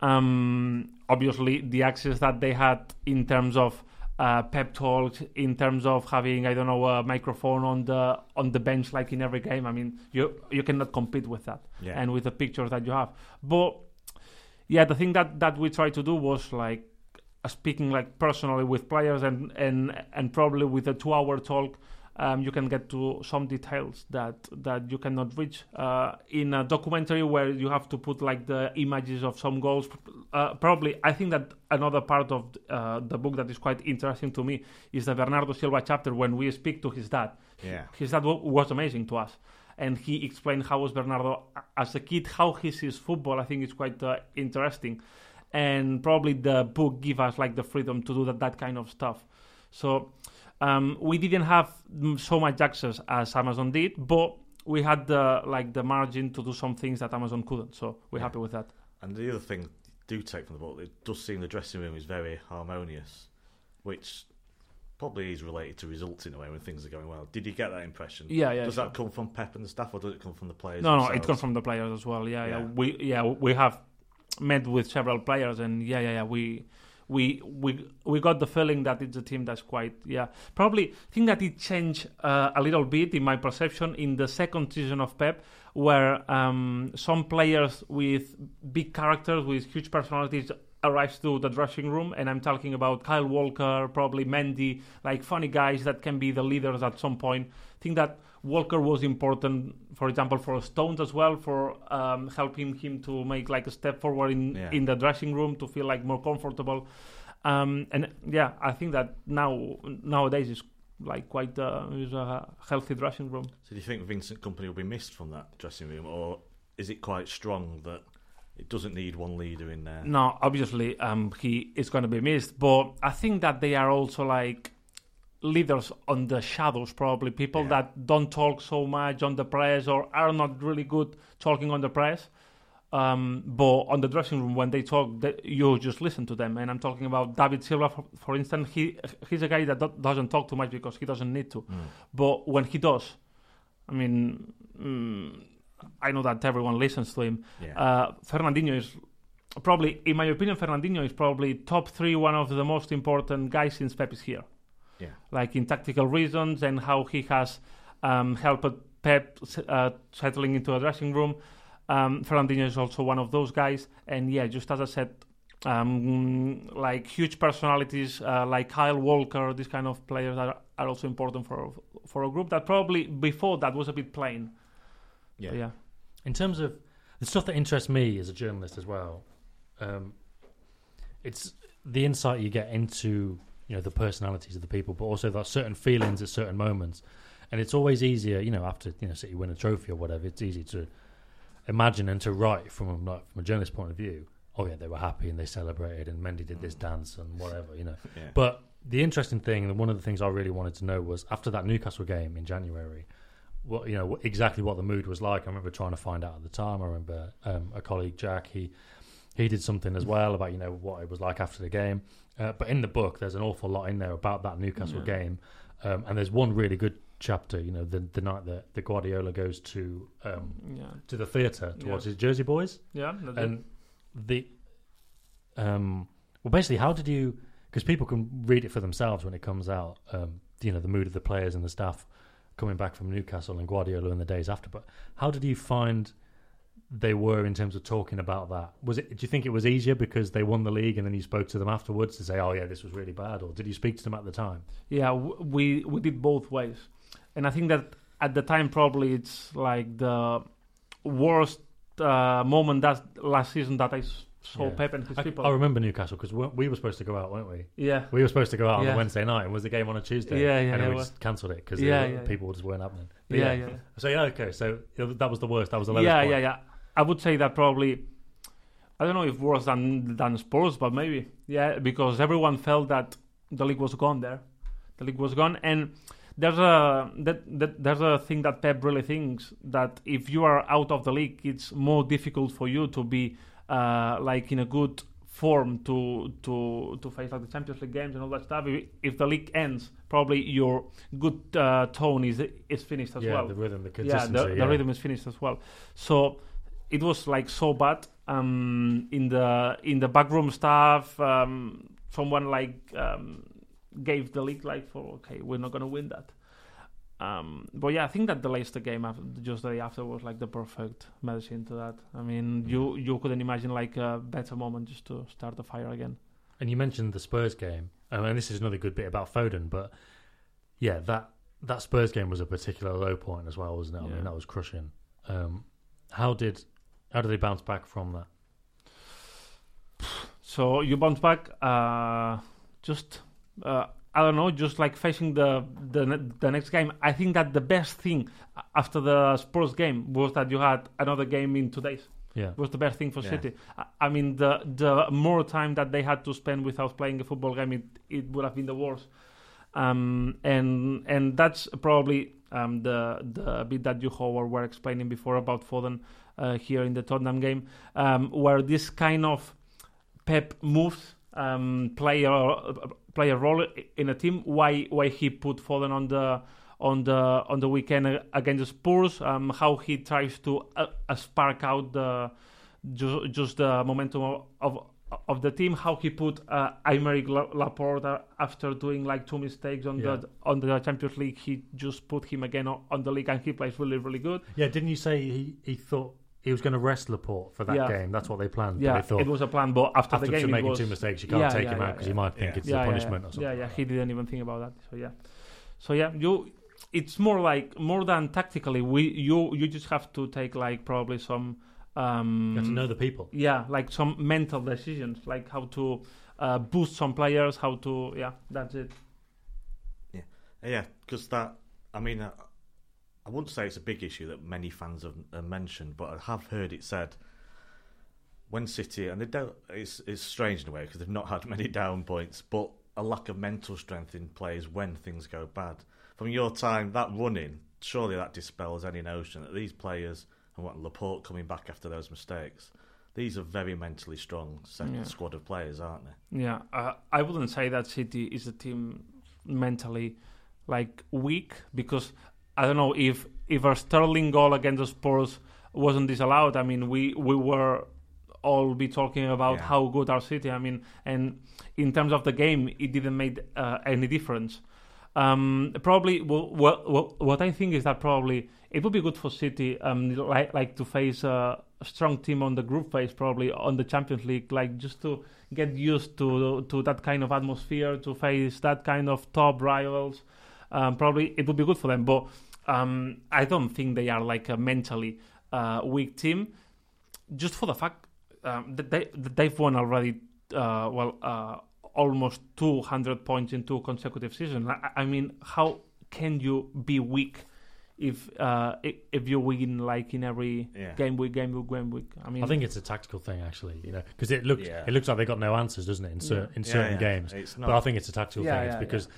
Um, obviously, the access that they had in terms of uh, pep talks, in terms of having I don't know a microphone on the on the bench like in every game. I mean, you you cannot compete with that yeah. and with the pictures that you have. But yeah, the thing that that we tried to do was like speaking like personally with players and and and probably with a two hour talk. Um, you can get to some details that that you cannot reach uh, in a documentary where you have to put like the images of some goals. Uh, probably, I think that another part of uh, the book that is quite interesting to me is the Bernardo Silva chapter when we speak to his dad yeah. his dad wa- was amazing to us and he explained how was bernardo as a kid how he sees football i think it's quite uh, interesting and probably the book give us like the freedom to do that, that kind of stuff So um, we didn't have so much access as Amazon did, but we had the like the margin to do some things that Amazon couldn't. So we're Yeah. happy with that. And the other thing do take from the book, it does seem the dressing room is very harmonious, which probably is related to results in a way when things are going well. Did you get that impression? Yeah, yeah. does sure. that come from Pep and the staff, or does it come from the players? No, no, it comes from the players as well. Yeah, yeah, Yeah. We yeah we have met with several players, and yeah, yeah, yeah. We we we we got the feeling that it's a team that's quite yeah. Probably think that it changed uh, a little bit in my perception in the second season of Pep, where um, some players with big characters with huge personalities arrives to the dressing room and I'm talking about Kyle Walker, probably Mendy, like funny guys that can be the leaders at some point. Think that Walker was important, for example, for Stones as well, for um, helping him to make like a step forward in Yeah. in the dressing room to feel like more comfortable. Um, and yeah, I think that now nowadays is like quite uh, is a healthy dressing room. So do you think Vincent Kompany will be missed from that dressing room, or is it quite strong that it doesn't need one leader in there? No, obviously, um, he is going to be missed, but I think that they are also like leaders on the shadows, probably people Yeah. that don't talk so much on the press or are not really good talking on the press. Um, but on the dressing room, when they talk, they, you just listen to them. And I'm talking about David Silva, for, for instance. He he's a guy that do- doesn't talk too much because he doesn't need to. Mm. But when he does, I mean, mm, I know that everyone listens to him. Yeah. Uh, Fernandinho is probably, in my opinion, Fernandinho is probably top three, one of the most important guys since Pep is here. Yeah. Like in tactical reasons and how he has um, helped Pep uh, settling into a dressing room. Um, Fernandinho is also one of those guys, and yeah, just as I said, um, like huge personalities uh, like Kyle Walker, these kind of players are, are also important for for a group that probably before that was a bit plain. yeah. But yeah. In terms of the stuff that interests me as a journalist as well, um, it's the insight you get into you know the personalities of the people, but also that certain feelings at certain moments. And it's always easier, you know, after you know City win a trophy or whatever. It's easy to imagine and to write from a, like, from a journalist point of view. Oh yeah, they were happy and they celebrated, and Mendy did this dance and whatever, you know. Yeah. But the interesting thing, and one of the things I really wanted to know was after that Newcastle game in January, what you know exactly what the mood was like. I remember trying to find out at the time. I remember um, a colleague Jack he he did something as well about you know what it was like after the game. Uh, but in the book, there's an awful lot in there about that Newcastle Yeah. game, um, and there's one really good chapter. You know, the the night that the Guardiola goes to um, Yeah. to the theatre to Yeah. watch his Jersey boys Yeah. and the um well basically how did you because people can read it for themselves when it comes out um you know the mood of the players and the staff coming back from Newcastle and Guardiola in the days after but how did you find they were in terms of talking about that was it do you think it was easier because they won the league and then you spoke to them afterwards to say oh yeah this was really bad or did you speak to them at the time Yeah, we we did both ways, and I think that at the time probably it's like the worst uh, moment that last season that I saw Yeah. Pep and his I, people. I remember Newcastle because we were supposed to go out weren't we yeah, we were supposed to go out on a Wednesday night and was the game on a Tuesday Yeah, yeah, and yeah, we just cancelled it because Yeah, yeah, people just weren't happening But yeah, yeah, So yeah, okay. So that was the worst. That was the lowest. yeah, point. yeah, yeah. I would say that probably. I don't know if worse than than Spurs, but maybe yeah, because everyone felt that the league was gone there. The league was gone, and there's a that, that there's a thing that Pep really thinks that if you are out of the league, it's more difficult for you to be uh, like in a good form to to to face like the Champions League games and all that stuff. If, if the league ends, probably your good uh, tone is is finished as yeah, well the rhythm, the yeah, consistency. the, the rhythm is finished as well. So it was like so bad um, in the in the backroom stuff. Um, someone like um, gave the league like for okay, we're not gonna win that. Um, but yeah, I think that the Leicester game after, just the day after was like the perfect medicine to that. I mean, you you couldn't imagine like a better moment just to start the fire again. And you mentioned the Spurs game, um, and this is another good bit about Foden. But yeah, that that Spurs game was a particular low point as well, wasn't it? I Yeah. mean, that was crushing. Um, how did how do they bounce back from that? So you bounce back, uh, just uh, I don't know, just like facing the, the the next game. I think that the best thing after the Spurs game was that you had another game in two days. Yeah, was the best thing for Yeah. City. I, I mean, the the more time that they had to spend without playing a football game, it, it would have been the worst. um, and and that's probably um, the the bit that you Howard were explaining before about Foden uh, here in the Tottenham game, um, where this kind of Pep moves um, play a play a role in a team. Why why he put Foden on the on the on the weekend against Spurs? Um, how he tries to uh, uh, spark out the just, just the momentum of, of of the team, how he put uh, Aymeric Laporte after doing like two mistakes on Yeah. the on the Champions League, he just put him again on, on the league, and he plays really really good. Yeah, didn't you say he, he thought he was going to rest Laporte for that Yeah. game? That's what they planned. Yeah, they thought it was a plan, but after, after the game, it making was, two mistakes, you can't Yeah, take yeah, him yeah, out because yeah. you might think Yeah. it's yeah, the yeah, punishment yeah. or something. Yeah, yeah, he didn't even think about that. So yeah, so yeah, you. It's more like more than tactically. We you you just have to take like probably some. Um, that. You have to know the people. yeah, like some mental decisions, like how to uh, boost some players, how to yeah, that's it. Yeah, yeah, because that, I mean, I, I wouldn't say it's a big issue that many fans have mentioned, but I have heard it said when City, and they don't, it's, it's strange in a way because they've not had many down points, but a lack of mental strength in players when things go bad. From your time, that running, surely that dispels any notion that these players, and what Laporte coming back after those mistakes, these are very mentally strong second Yeah. squad of players, aren't they? Yeah, uh, I wouldn't say that City is a team mentally like weak because I don't know if if our Sterling goal against the Spurs wasn't disallowed. I mean, we we were all be talking about Yeah. how good our City. I mean, and in terms of the game, it didn't make uh, any difference. Um, probably, well, what, what what I think is that probably it would be good for City, um, like like to face a, a strong team on the group phase, probably on the Champions League, like just to get used to to that kind of atmosphere, to face that kind of top rivals. Um, probably it would be good for them, but um, I don't think they are like a mentally uh, weak team. Just for the fact um, that they that they've won already, uh, well, uh, almost 200 points in two consecutive seasons. I, I mean, how can you be weak if uh, i- if you win like in every Yeah. game week, game week, game week? I mean, I think it's a tactical thing, actually. You know, because it looks Yeah. it looks like they got no answers, doesn't it? In, cer- in certain yeah. games, It's but. I think it's a tactical Yeah, thing. It's yeah, because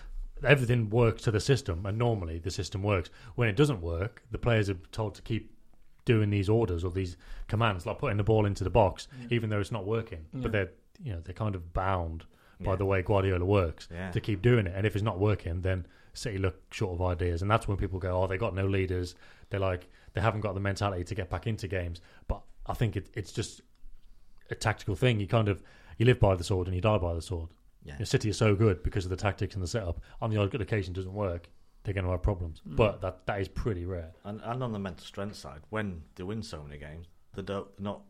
everything works to the system, and normally the system works. When it doesn't work, the players are told to keep doing these orders or these commands, like putting the ball into the box, mm. even though it's not working. Yeah. But they're you know they're kind of bound by Yeah. the way Guardiola works Yeah. to keep doing it. And if it's not working, then City look short of ideas, and that's when people go, "Oh, they got no leaders. They're like they haven't got the mentality to get back into games." But I think it, it's just a tactical thing. You kind of you live by the sword and you die by the sword. Yeah. You know, City is so good because of the tactics and the setup. On the odd occasion, it doesn't work. They're going to have problems, Mm. but that that is pretty rare. And, and on the mental strength side, when they win so many games, they don't they're not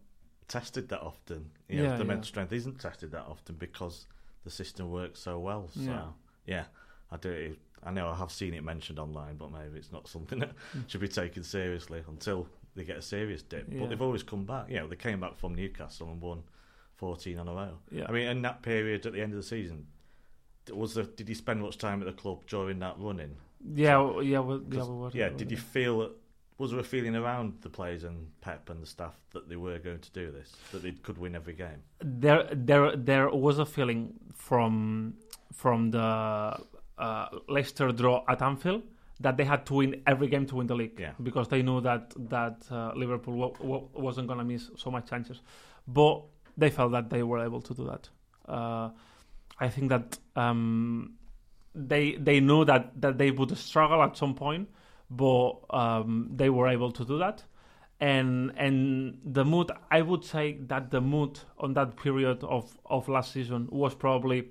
tested that often. You know, Yeah, the yeah. mental strength isn't tested that often because the system works so well. So Yeah. yeah, I do. I know I have seen it mentioned online, but maybe it's not something that Mm. should be taken seriously until they get a serious dip. Yeah. But they've always come back. You know, they came back from Newcastle and won fourteen on a row. Yeah. I mean, in that period at the end of the season, was there, did he spend much time at the club during that running? yeah, yeah, well, yeah, we were- yeah, did you feel that? Was there a feeling around the players and Pep and the staff that they were going to do this, that they could win every game? there there there was a feeling from from the uh, Leicester draw at Anfield that they had to win every game to win the league Yeah. because they knew that that uh, Liverpool w- w- wasn't going to miss so much chances, but they felt that they were able to do that. Uh, I think that um, they they knew that that they would struggle at some point, but um, they were able to do that and and the mood i would say that the mood on that period of of last season was probably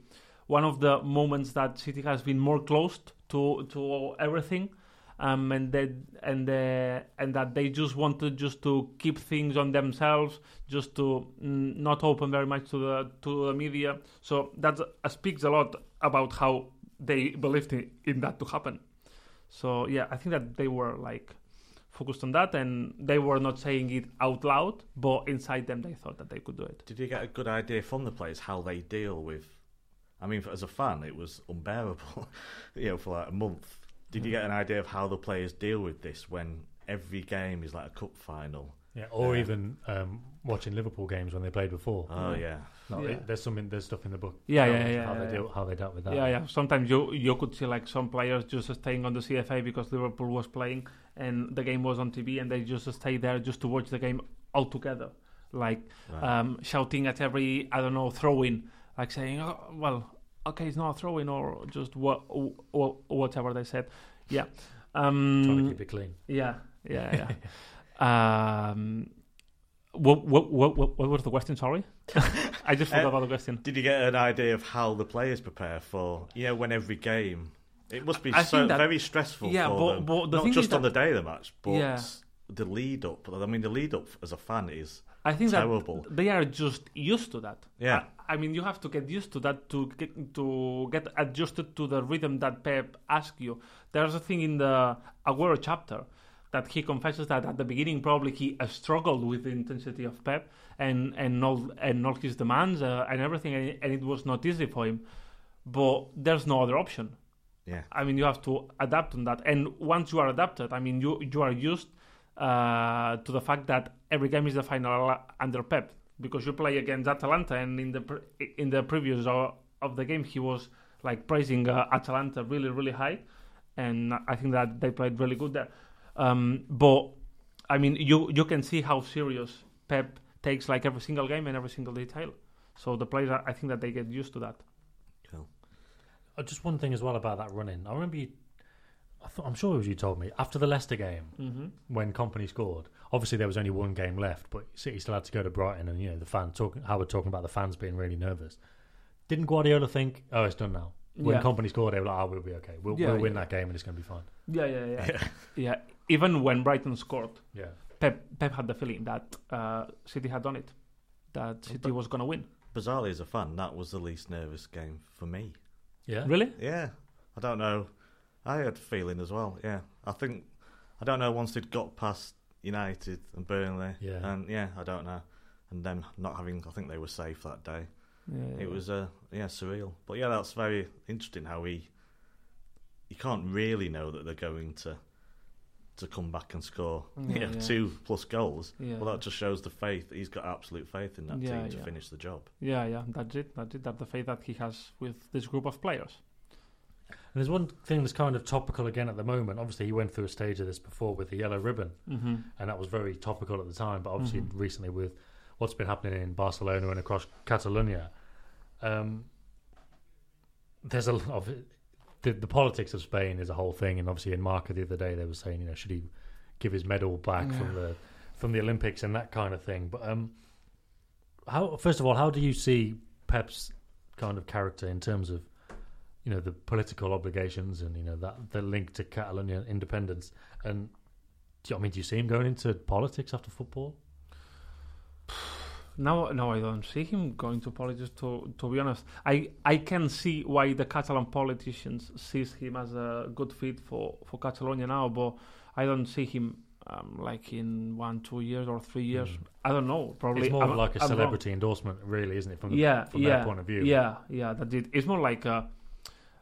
one of the moments that city has been more closed to to everything um and that and uh, and that they just wanted just to keep things on themselves just to mm, not open very much to the to the media so that uh, speaks a lot about how they believed in, in that to happen so yeah i think that they were like focused on that and they were not saying it out loud but inside them they thought that they could do it Did you get a good idea from the players how they deal with? I mean, as a fan, it was unbearable. you know, for like a month. Did you get an idea of how the players deal with this when every game is like a cup final Yeah, or Yeah. even um, watching Liverpool games when they played before. Oh Yeah. yeah, No, Yeah. it- there's something, there's stuff in the book. Yeah, how- yeah, yeah, How yeah, they yeah. deal, how they dealt with that. Yeah, yeah. Sometimes you you could see like some players just staying on the CFA because Liverpool was playing and the game was on TV, and they just stay there just to watch the game altogether, like right. um, shouting at every I don't know throw in, like saying, oh, well, okay, it's not a throw in or just what or whatever they said. Yeah. Um, Trying to keep it clean. Yeah, yeah, yeah. um, what, what, what, what what was the question? Sorry, I just forgot Uh, about the question. Did you get an idea of how the players prepare for you know when every game? It must be I so that- very stressful yeah, for but- them. but the Not just on that- the day of the match, but Yeah. the lead up. I mean, the lead up as a fan is I think terrible. that they are just used to that. Yeah. I, I mean, you have to get used to that to get, to get adjusted to the rhythm that Pep asks you. There's a thing in the Aguero chapter that he confesses that at the beginning probably he uh, struggled with the intensity of Pep and and all and all his demands uh, and everything, and, and it was not easy for him. But there's no other option. yeah, I mean, you have to adapt on that. And once you are adapted, I mean, you you are used uh, to the fact that every game is the final under Pep because you play against Atalanta, and in the pre- in the previews of, of the game, he was like praising uh, Atalanta really really high, and I think that they played really good there. Um, but I mean, you you can see how serious Pep takes like every single game and every single detail. So the players, I think that they get used to that. cool. Uh, just one thing as well about that running. I remember you. I thought, I'm sure it was you told me after the Leicester game hmm when Kompany scored. Obviously, there was only one game left, but City still had to go to Brighton, and you know the fan talking. Howard talking about the fans being really nervous. Didn't Guardiola think, "Oh, it's done now"? When Yeah. Kompany scored, they were like, "Oh, we'll be okay. We'll, Yeah, we'll win yeah. that game, and it's going to be fine." Yeah, yeah, yeah, yeah. Even when Brighton scored, Yeah, Pep Pep had the feeling that uh, City had done it, that City But- was going to win. Bizarrely, as a fan, that was the least nervous game for me. yeah. Really? Yeah, I don't know. I had a feeling as well. Yeah, I think I don't know once they'd got past United and Burnley. Yeah. and yeah, I don't know. And them not having, I think they were safe that day. Yeah, It was uh, yeah surreal. But yeah, that's very interesting how he you can't really know that they're going to to come back and score Yeah, you know, yeah. two plus goals. Yeah. Well, that just shows the faith he's got absolute faith in that Yeah, team to yeah. finish the job. Yeah, yeah. That's it. That's it. That's the faith that he has with this group of players. And there's one thing that's kind of topical again at the moment. Obviously, he went through a stage of this before with the yellow ribbon, Mm-hmm. and that was very topical at the time. But obviously, Mhm. recently with what's been happening in Barcelona and across Catalonia, um, there's a lot of the, the politics of Spain is a whole thing. And obviously, in Marca the other day, they were saying, you know, should he give his medal back from the from the Olympics and that kind of thing. But um, how first of all, how do you see Pep's kind of character in terms of you know the political obligations and you know that the link to Catalonia independence and do you, I mean do you see him going into politics after football? Now, no, I don't see him going to politics. To to be honest, I I can see why the Catalan politicians sees him as a good fit for for Catalonia now, but I don't see him um, like in one, two years or three years. Mm. I don't know. Probably It's more I'm- like a I'm wrong. celebrity endorsement, really, isn't it? From the, yeah, from yeah, their point of view. Yeah, yeah, that it. It's more like a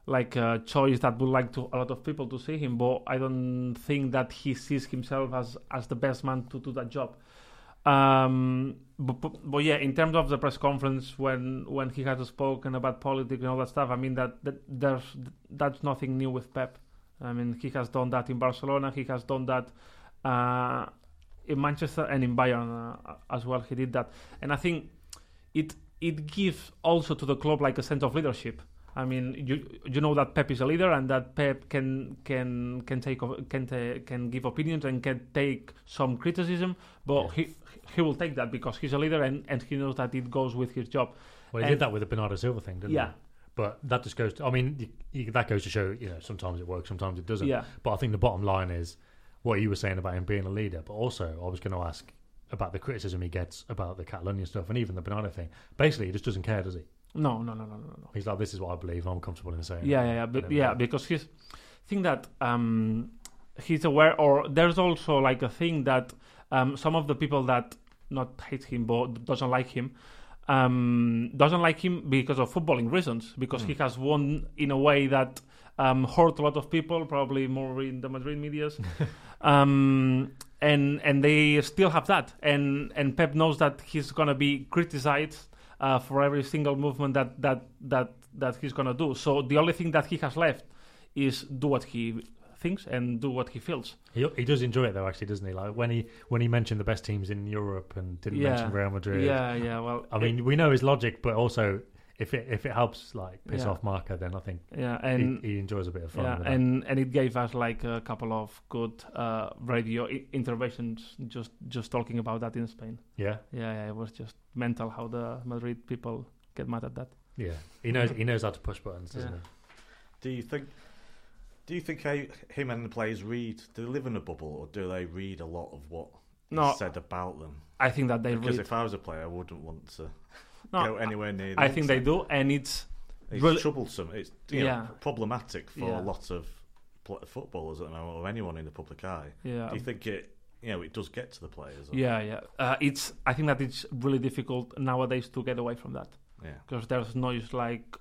like a choice that would like to a lot of people to see him, but I don't think that he sees himself as as the best man to do that job. Um, but, but, but yeah, in terms of the press conference when when he has spoken about politics and all that stuff, I mean that, that there's that's nothing new with Pep. I mean he has done that in Barcelona, he has done that uh, in Manchester and in Bayern uh, as well. He did that, and I think it it gives also to the club like a sense of leadership. I mean, you you know that Pep is a leader and that Pep can can can take can ta- can give opinions and can take some criticism, but Yeah. he he will take that because he's a leader and, and he knows that it goes with his job. Well, he And- did that with the Bernardo Silva thing, didn't Yeah. he? Yeah. But that just goes to, I mean, you, you, that goes to show, you know, sometimes it works, sometimes it doesn't. Yeah, But I think the bottom line is what you were saying about him being a leader, but also I was going to ask about the criticism he gets about the Catalonia stuff and even the Bernardo thing. Basically, he just doesn't care, does he? No, no, no, no, no, no. He's like, this is what I believe, I'm comfortable in saying. Yeah, yeah, yeah, but, yeah. Because he's think that um, he's aware, or there's also like a thing that um, some of the people that not hate him but doesn't like him um, doesn't like him because of footballing reasons. Because he Mm. has won in a way that um, hurt a lot of people, probably more in the Madrid medias. um, and and they still have that, and and Pep knows that he's gonna be criticized uh, for every single movement that that that that he's gonna do. So the only thing that he has left is do what he thinks and do what he feels. He, he does enjoy it though, actually, doesn't he? Like when he when he mentioned the best teams in Europe and didn't Yeah. mention Real Madrid. Yeah, yeah. Well, I mean, we know his logic, but also if it if it helps like piss Yeah. off Marca, then I think yeah, and he enjoys a bit of fun. yeah, with that. and and it gave us like a couple of good uh, radio I- interventions just just talking about that in Spain. yeah, Yeah, yeah, it was just mental how the Madrid people get mad at that. yeah, he knows he knows how to push buttons, doesn't Yeah. Do you think? Do you think how, him and the players read? Do they live in a bubble, or do they read a lot of what No, said about them? I think that they read Because read. if I was a player, I wouldn't want to No, go anywhere near. the I think they do, and it's It's really- troublesome. It's you know, Yeah. problematic for Yeah. a lot of footballers at the moment, or anyone in the public eye. yeah. Do you think it? You know, it does get to the players. or- Yeah, yeah. Uh, it's. I think that it's really difficult nowadays to get away from that Yeah. because there's noise like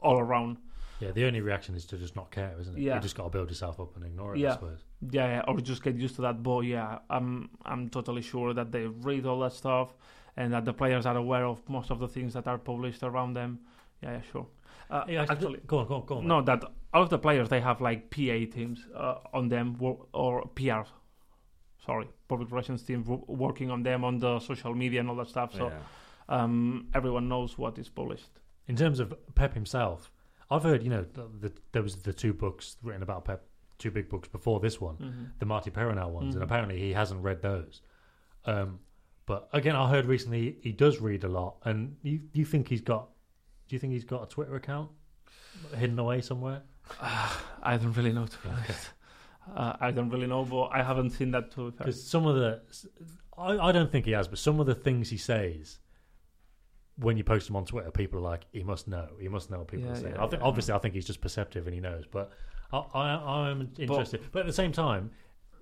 all around. Yeah, the only reaction is to just not care, isn't it? Yeah. You just got to build yourself up and ignore it. I Yeah. suppose. Yeah, yeah, or just get used to that. But yeah, I'm I'm totally sure that they read all that stuff and that the players are aware of most of the things that are published around them. Yeah, yeah, sure. Uh, Yeah, actually, go on, go on, go on. no, that all of the players they have like PA teams uh, on them or PR. Sorry, public relations team working on them on the social media and all that stuff. So yeah. um, everyone knows what is published. In terms of Pep himself, I've heard you know the, the, there was the two books written about Pep, two big books before this one, Mm-hmm. the Martí Perarnau ones, Mhm. and apparently he hasn't read those. Um, but again, I heard recently he does read a lot, and you you think he's got? Do you think he's got a Twitter account hidden away somewhere? I don't really know to be honest. Uh, I don't really know, but I haven't seen that too. Because some of the, I, I don't think he has, but some of the things he says, when you post them on Twitter, people are like, he must know, he must know what people Yeah, are saying. yeah, I think, yeah. obviously, I think he's just perceptive and he knows, but I, I, I'm interested. But, at the same time,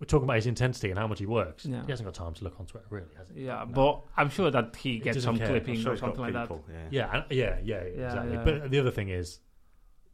we're talking about his intensity and how much he works. Yeah. He hasn't got time to look on Twitter, really, has he? Yeah, No. but I'm sure that he He gets doesn't some care. I'm clipping sure or something like that. Yeah. Yeah, yeah, yeah, Yeah, exactly. yeah. But the other thing is,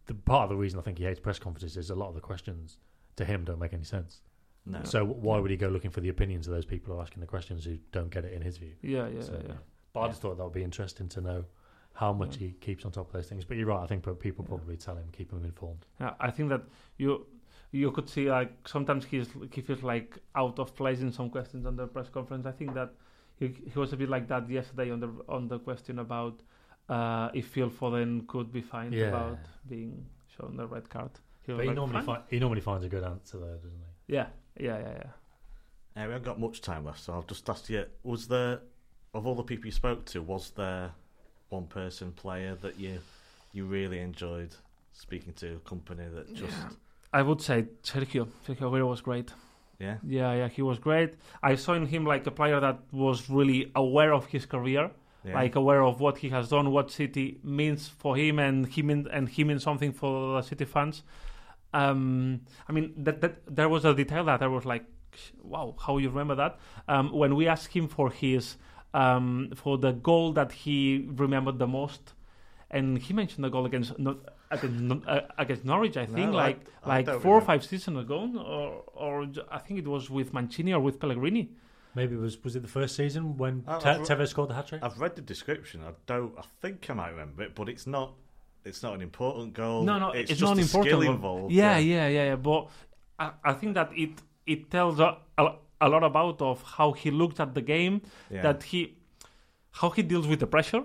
the part of the reason I think he hates press conferences is a lot of the questions to him don't make any sense. No. So why would he go looking for the opinions of those people who are asking the questions who don't get it in his view? Yeah, yeah, So, yeah. But I just thought that would be interesting to know how much Yeah. he keeps on top of those things. But you're right. I think pro- people Yeah. probably tell him, keep him informed. Yeah, I think that you you could see like sometimes he's he feels like out of place in some questions on the press conference. I think that he he was a bit like that yesterday on the on the question about uh, if Phil Foden could be fined Yeah. about being shown the red card. He But he like, normally "Fine." fi- he normally finds a good answer there, doesn't he? yeah, yeah, yeah, yeah. Uh, we haven't got much time left, so I'll just ask you: Was there, of all the people you spoke to, was there one person player that you you really enjoyed speaking to? A company that just Yeah. I would say Sergio. Sergio Aguero was great. yeah, Yeah, yeah, he was great. I saw in him like a player that was really aware of his career, yeah. like aware of what he has done, what City means for him, and he mean, and he means something for the City fans. Um, I mean, that, that there was a detail that I was like, wow, how you remember that? Um, when we asked him for his um, for the goal that he remembered the most, and he mentioned the goal against no, against, uh, against Norwich, I think, No, like I like don't four or five seasons ago, or or j- I think it was with Mancini or with Pellegrini. Maybe it was was it the first season when Te- I've- Tevez scored the hat trick? I've read the description. I don't. I think I might remember it, but it's not. It's not an important goal. No, no, it's, it's, just not a important. skill involved. Yeah, yeah, yeah, yeah. But I, I think that it it tells a, a, a lot about of how he looked at the game. yeah. That he how he deals with the pressure.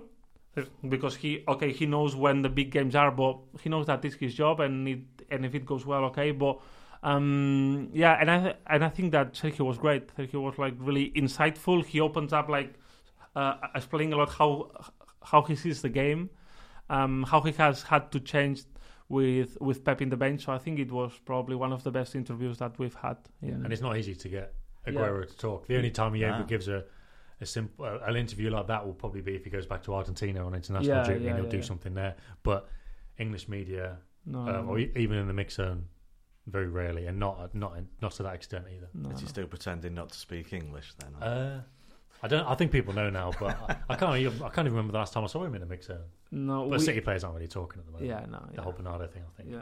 Because he okay, he knows when the big games are, but he knows that it's his job, and it and if it goes well, okay. But um, yeah, and I and I think that Sergio was great. Sergio was like really insightful. He opens up like uh, explaining a lot how how he sees the game, um, how he has had to change with with Pep in the bench. So I think it was probably one of the best interviews that we've had. In, and it's not easy to get Yeah. Aguero to talk. The only time he ever Ah. gives a a simple uh, an interview like that will probably be if he goes back to Argentina on international Yeah, duty yeah, and he'll yeah, do yeah. something there. But English media, no, um, no, or e- even in the mix zone, very rarely, and not not not to that extent either. no, Is he still pretending not to speak English then? Uh, I don't. I think people know now, but I, I can't. Even, I can't even remember the last time I saw him in a mix zone. no But we- City players aren't really talking at the moment. yeah, no, the yeah, whole Bernardo thing, I think. yeah.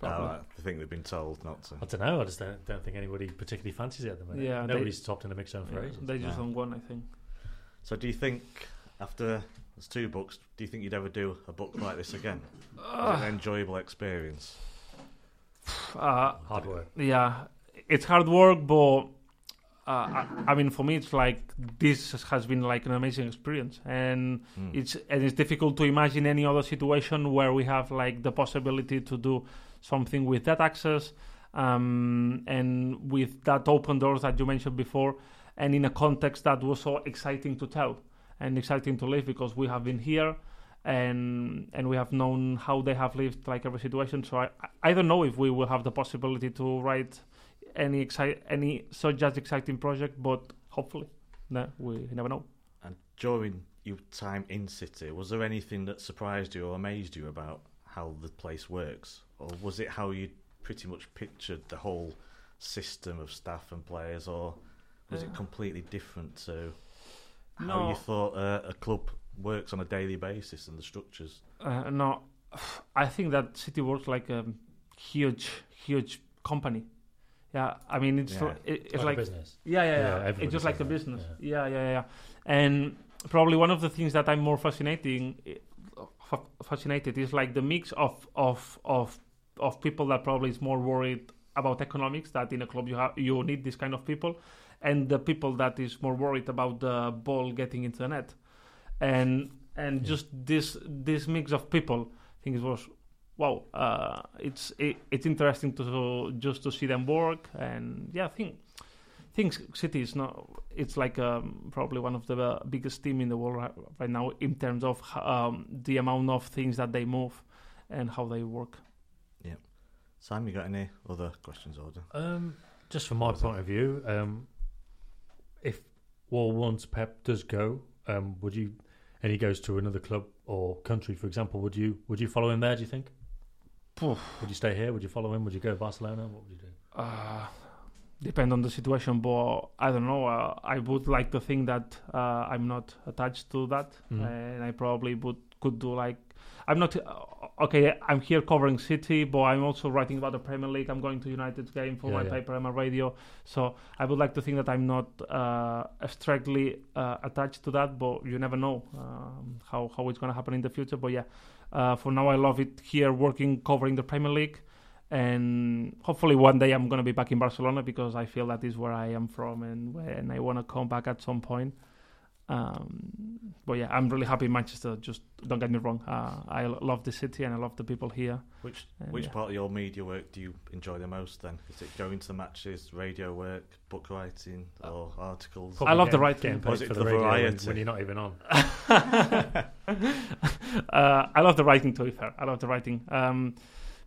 Probably. Oh, I think they've been told not to. I don't know. I just don't, don't think anybody particularly fancies it at the moment. Yeah, they- nobody's topped in the mix zone for Yeah, ages. they just No. don't want, I think. So, do you think after there's two books, do you think you'd ever do a book like this again? Was an enjoyable experience? Uh, Hard work. yeah, it's hard work, but uh, I, I mean, for me, it's like this has been like an amazing experience, and Mm. it's and it's difficult to imagine any other situation where we have like the possibility to do something with that access, um, and with that open doors that you mentioned before, and in a context that was so exciting to tell and exciting to live because we have been here and and we have known how they have lived like every situation. So I I don't know if we will have the possibility to write any excite any such as exciting project, but hopefully, no, we never know. And during your time in City, was there anything that surprised you or amazed you about how the place works, or was it how you pretty much pictured the whole system of staff and players, or was it completely different to how No. you thought uh, a club works on a daily basis and the structures? Uh, no, I think that City works like a huge, huge company. Yeah, I mean it's Yeah. it- it's Like, like a business. Yeah, yeah, Yeah, yeah. it's just like a business. Yeah. yeah, yeah, And probably one of the things that I'm more fascinating, fa- fascinated is like the mix of of of of people that probably is more worried about economics. That in a club you have you need this kind of people, and the people that is more worried about the ball getting into the net, and and Yeah. just this this mix of people. I think it was wow. Uh, it's it, it's interesting to just to see them work, and yeah, I think think City is not. It's like um, probably one of the uh, biggest team in the world right, right now in terms of um, the amount of things that they move and how they work. Yeah, Sam, you got any other questions, Order? Um, just from my point of view, um, if well, once Pep does go, um, would you, and he goes to another club or country, for example, would you would you follow him there? Do you think? Would you stay here? Would you follow him? Would you go to Barcelona? What would you do? Uh, depend on the situation, but I don't know. Uh, I would like to think that uh, I'm not attached to that, Mhm. and I probably would could do like. I'm not uh, okay. I'm here covering City, but I'm also writing about the Premier League. I'm going to United's game for Yeah, my yeah. paper and my radio. So I would like to think that I'm not uh, strictly uh, attached to that, but you never know um, how how it's going to happen in the future. But yeah, uh, for now I love it here, working covering the Premier League and hopefully one day I'm going to be back in Barcelona because I feel that is where I am from and and I want to come back at some point. Um, but yeah, I'm really happy in Manchester. Just don't get me wrong. Uh, I l- love the city and I love the people here. Which And which yeah. part of your media work do you enjoy the most? Then is it going to the matches, radio work, book writing, or articles? I love the writing. Getting paid Was it for the the radio when, variety? when you're not even on. uh, I love the writing. To be fair, I love the writing. Um,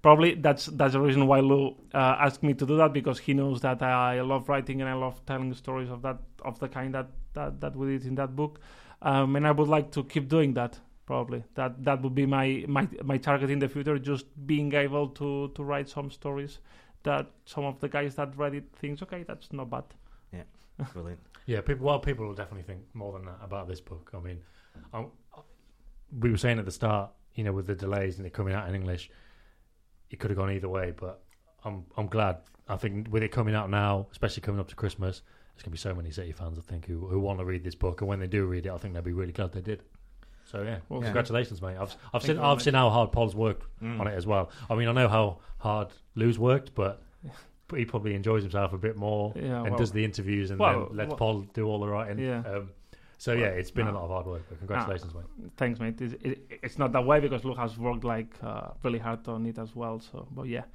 probably that's that's the reason why Lu uh, asked me to do that because he knows that I love writing and I love telling stories of that of the kind that that, that we did in that book. Um, and I would like to keep doing that. Probably that that would be my, my my target in the future. Just being able to to write some stories that some of the guys that read it thinks okay, that's not bad. Yeah, brilliant. Yeah, people. Well, people will definitely think more than that about this book. I mean, i we were saying at the start, you know, with the delays and it coming out in English, it could have gone either way. But I'm I'm glad. I think with it coming out now, especially coming up to Christmas, there's gonna be so many City fans. I think who who want to read this book, and when they do read it, I think they'll be really glad they did. So yeah, Well, Yeah. congratulations, mate. I've I've Thank seen I've seen how hard Pol's worked Mm. on it as well. I mean, I know how hard Lu's worked, but. But he probably enjoys himself a bit more Yeah, and well, does the interviews and well, then lets well- Paul do all the writing. Yeah. Um, so yeah, it's been a lot of hard work. But congratulations, mate. thanks, mate. It's, it, it's not that way because Luke has worked like uh, really hard on it as well. So, but yeah,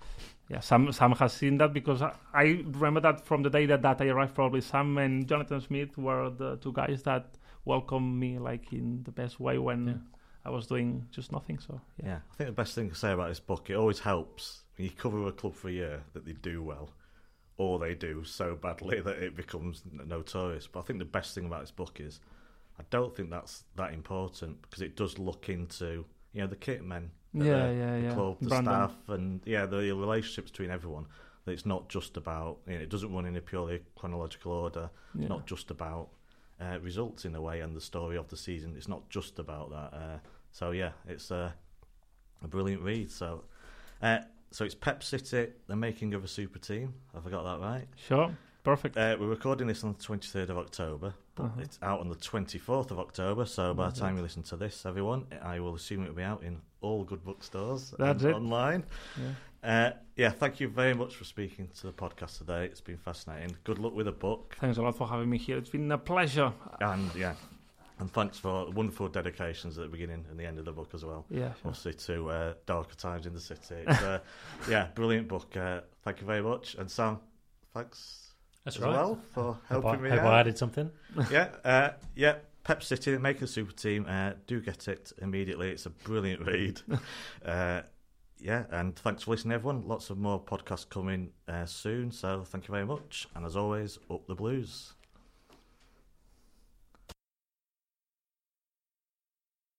yeah. Sam Sam has seen that because I, I remember that from the day that, that I arrived. Probably Sam and Jonathan Smith were the two guys that welcomed me like in the best way when Yeah. I was doing just nothing. So yeah, Yeah, I think the best thing to say about this book, it always helps when you cover a club for a year that they do well, or they do so badly that it becomes notorious. But I think the best thing about this book is, I don't think that's that important because it does look into you know the kit men, at yeah, the, yeah, the yeah. club, the Brandon. staff, and yeah, the relationships between everyone. That it's not just about you know, it doesn't run in a purely chronological order. Yeah. not just about uh, results in a way and the story of the season. It's not just about that. Uh, so yeah, it's uh, a brilliant read. So uh, so it's Pep City, the making of a super team. Have I got that right? Sure. Perfect. Uh, we're recording this on the 23rd of October, Uh-huh. it's out on the 24th of October. So by the time you listen to this, everyone, I will assume it will be out in all good bookstores That's and it. online. Yeah. Uh, yeah, thank you very much for speaking to the podcast today. It's been fascinating. Good luck with the book, Thanks a lot for having me here. It's been a pleasure. and yeah, and thanks for the wonderful dedications at the beginning and the end of the book as well. Yeah. Sure. Obviously, to uh, darker times in the city. It's, uh, yeah, brilliant book. Uh, thank you very much, and Sam, thanks That's as right. well for Hope, I, helping me hope out. I added something. yeah, uh, yeah. Pep City, make a super team. Uh, do get it immediately. It's a brilliant read. uh, yeah, and thanks for listening, everyone. Lots of more podcasts coming uh, soon. So thank you very much. And as always, up the blues.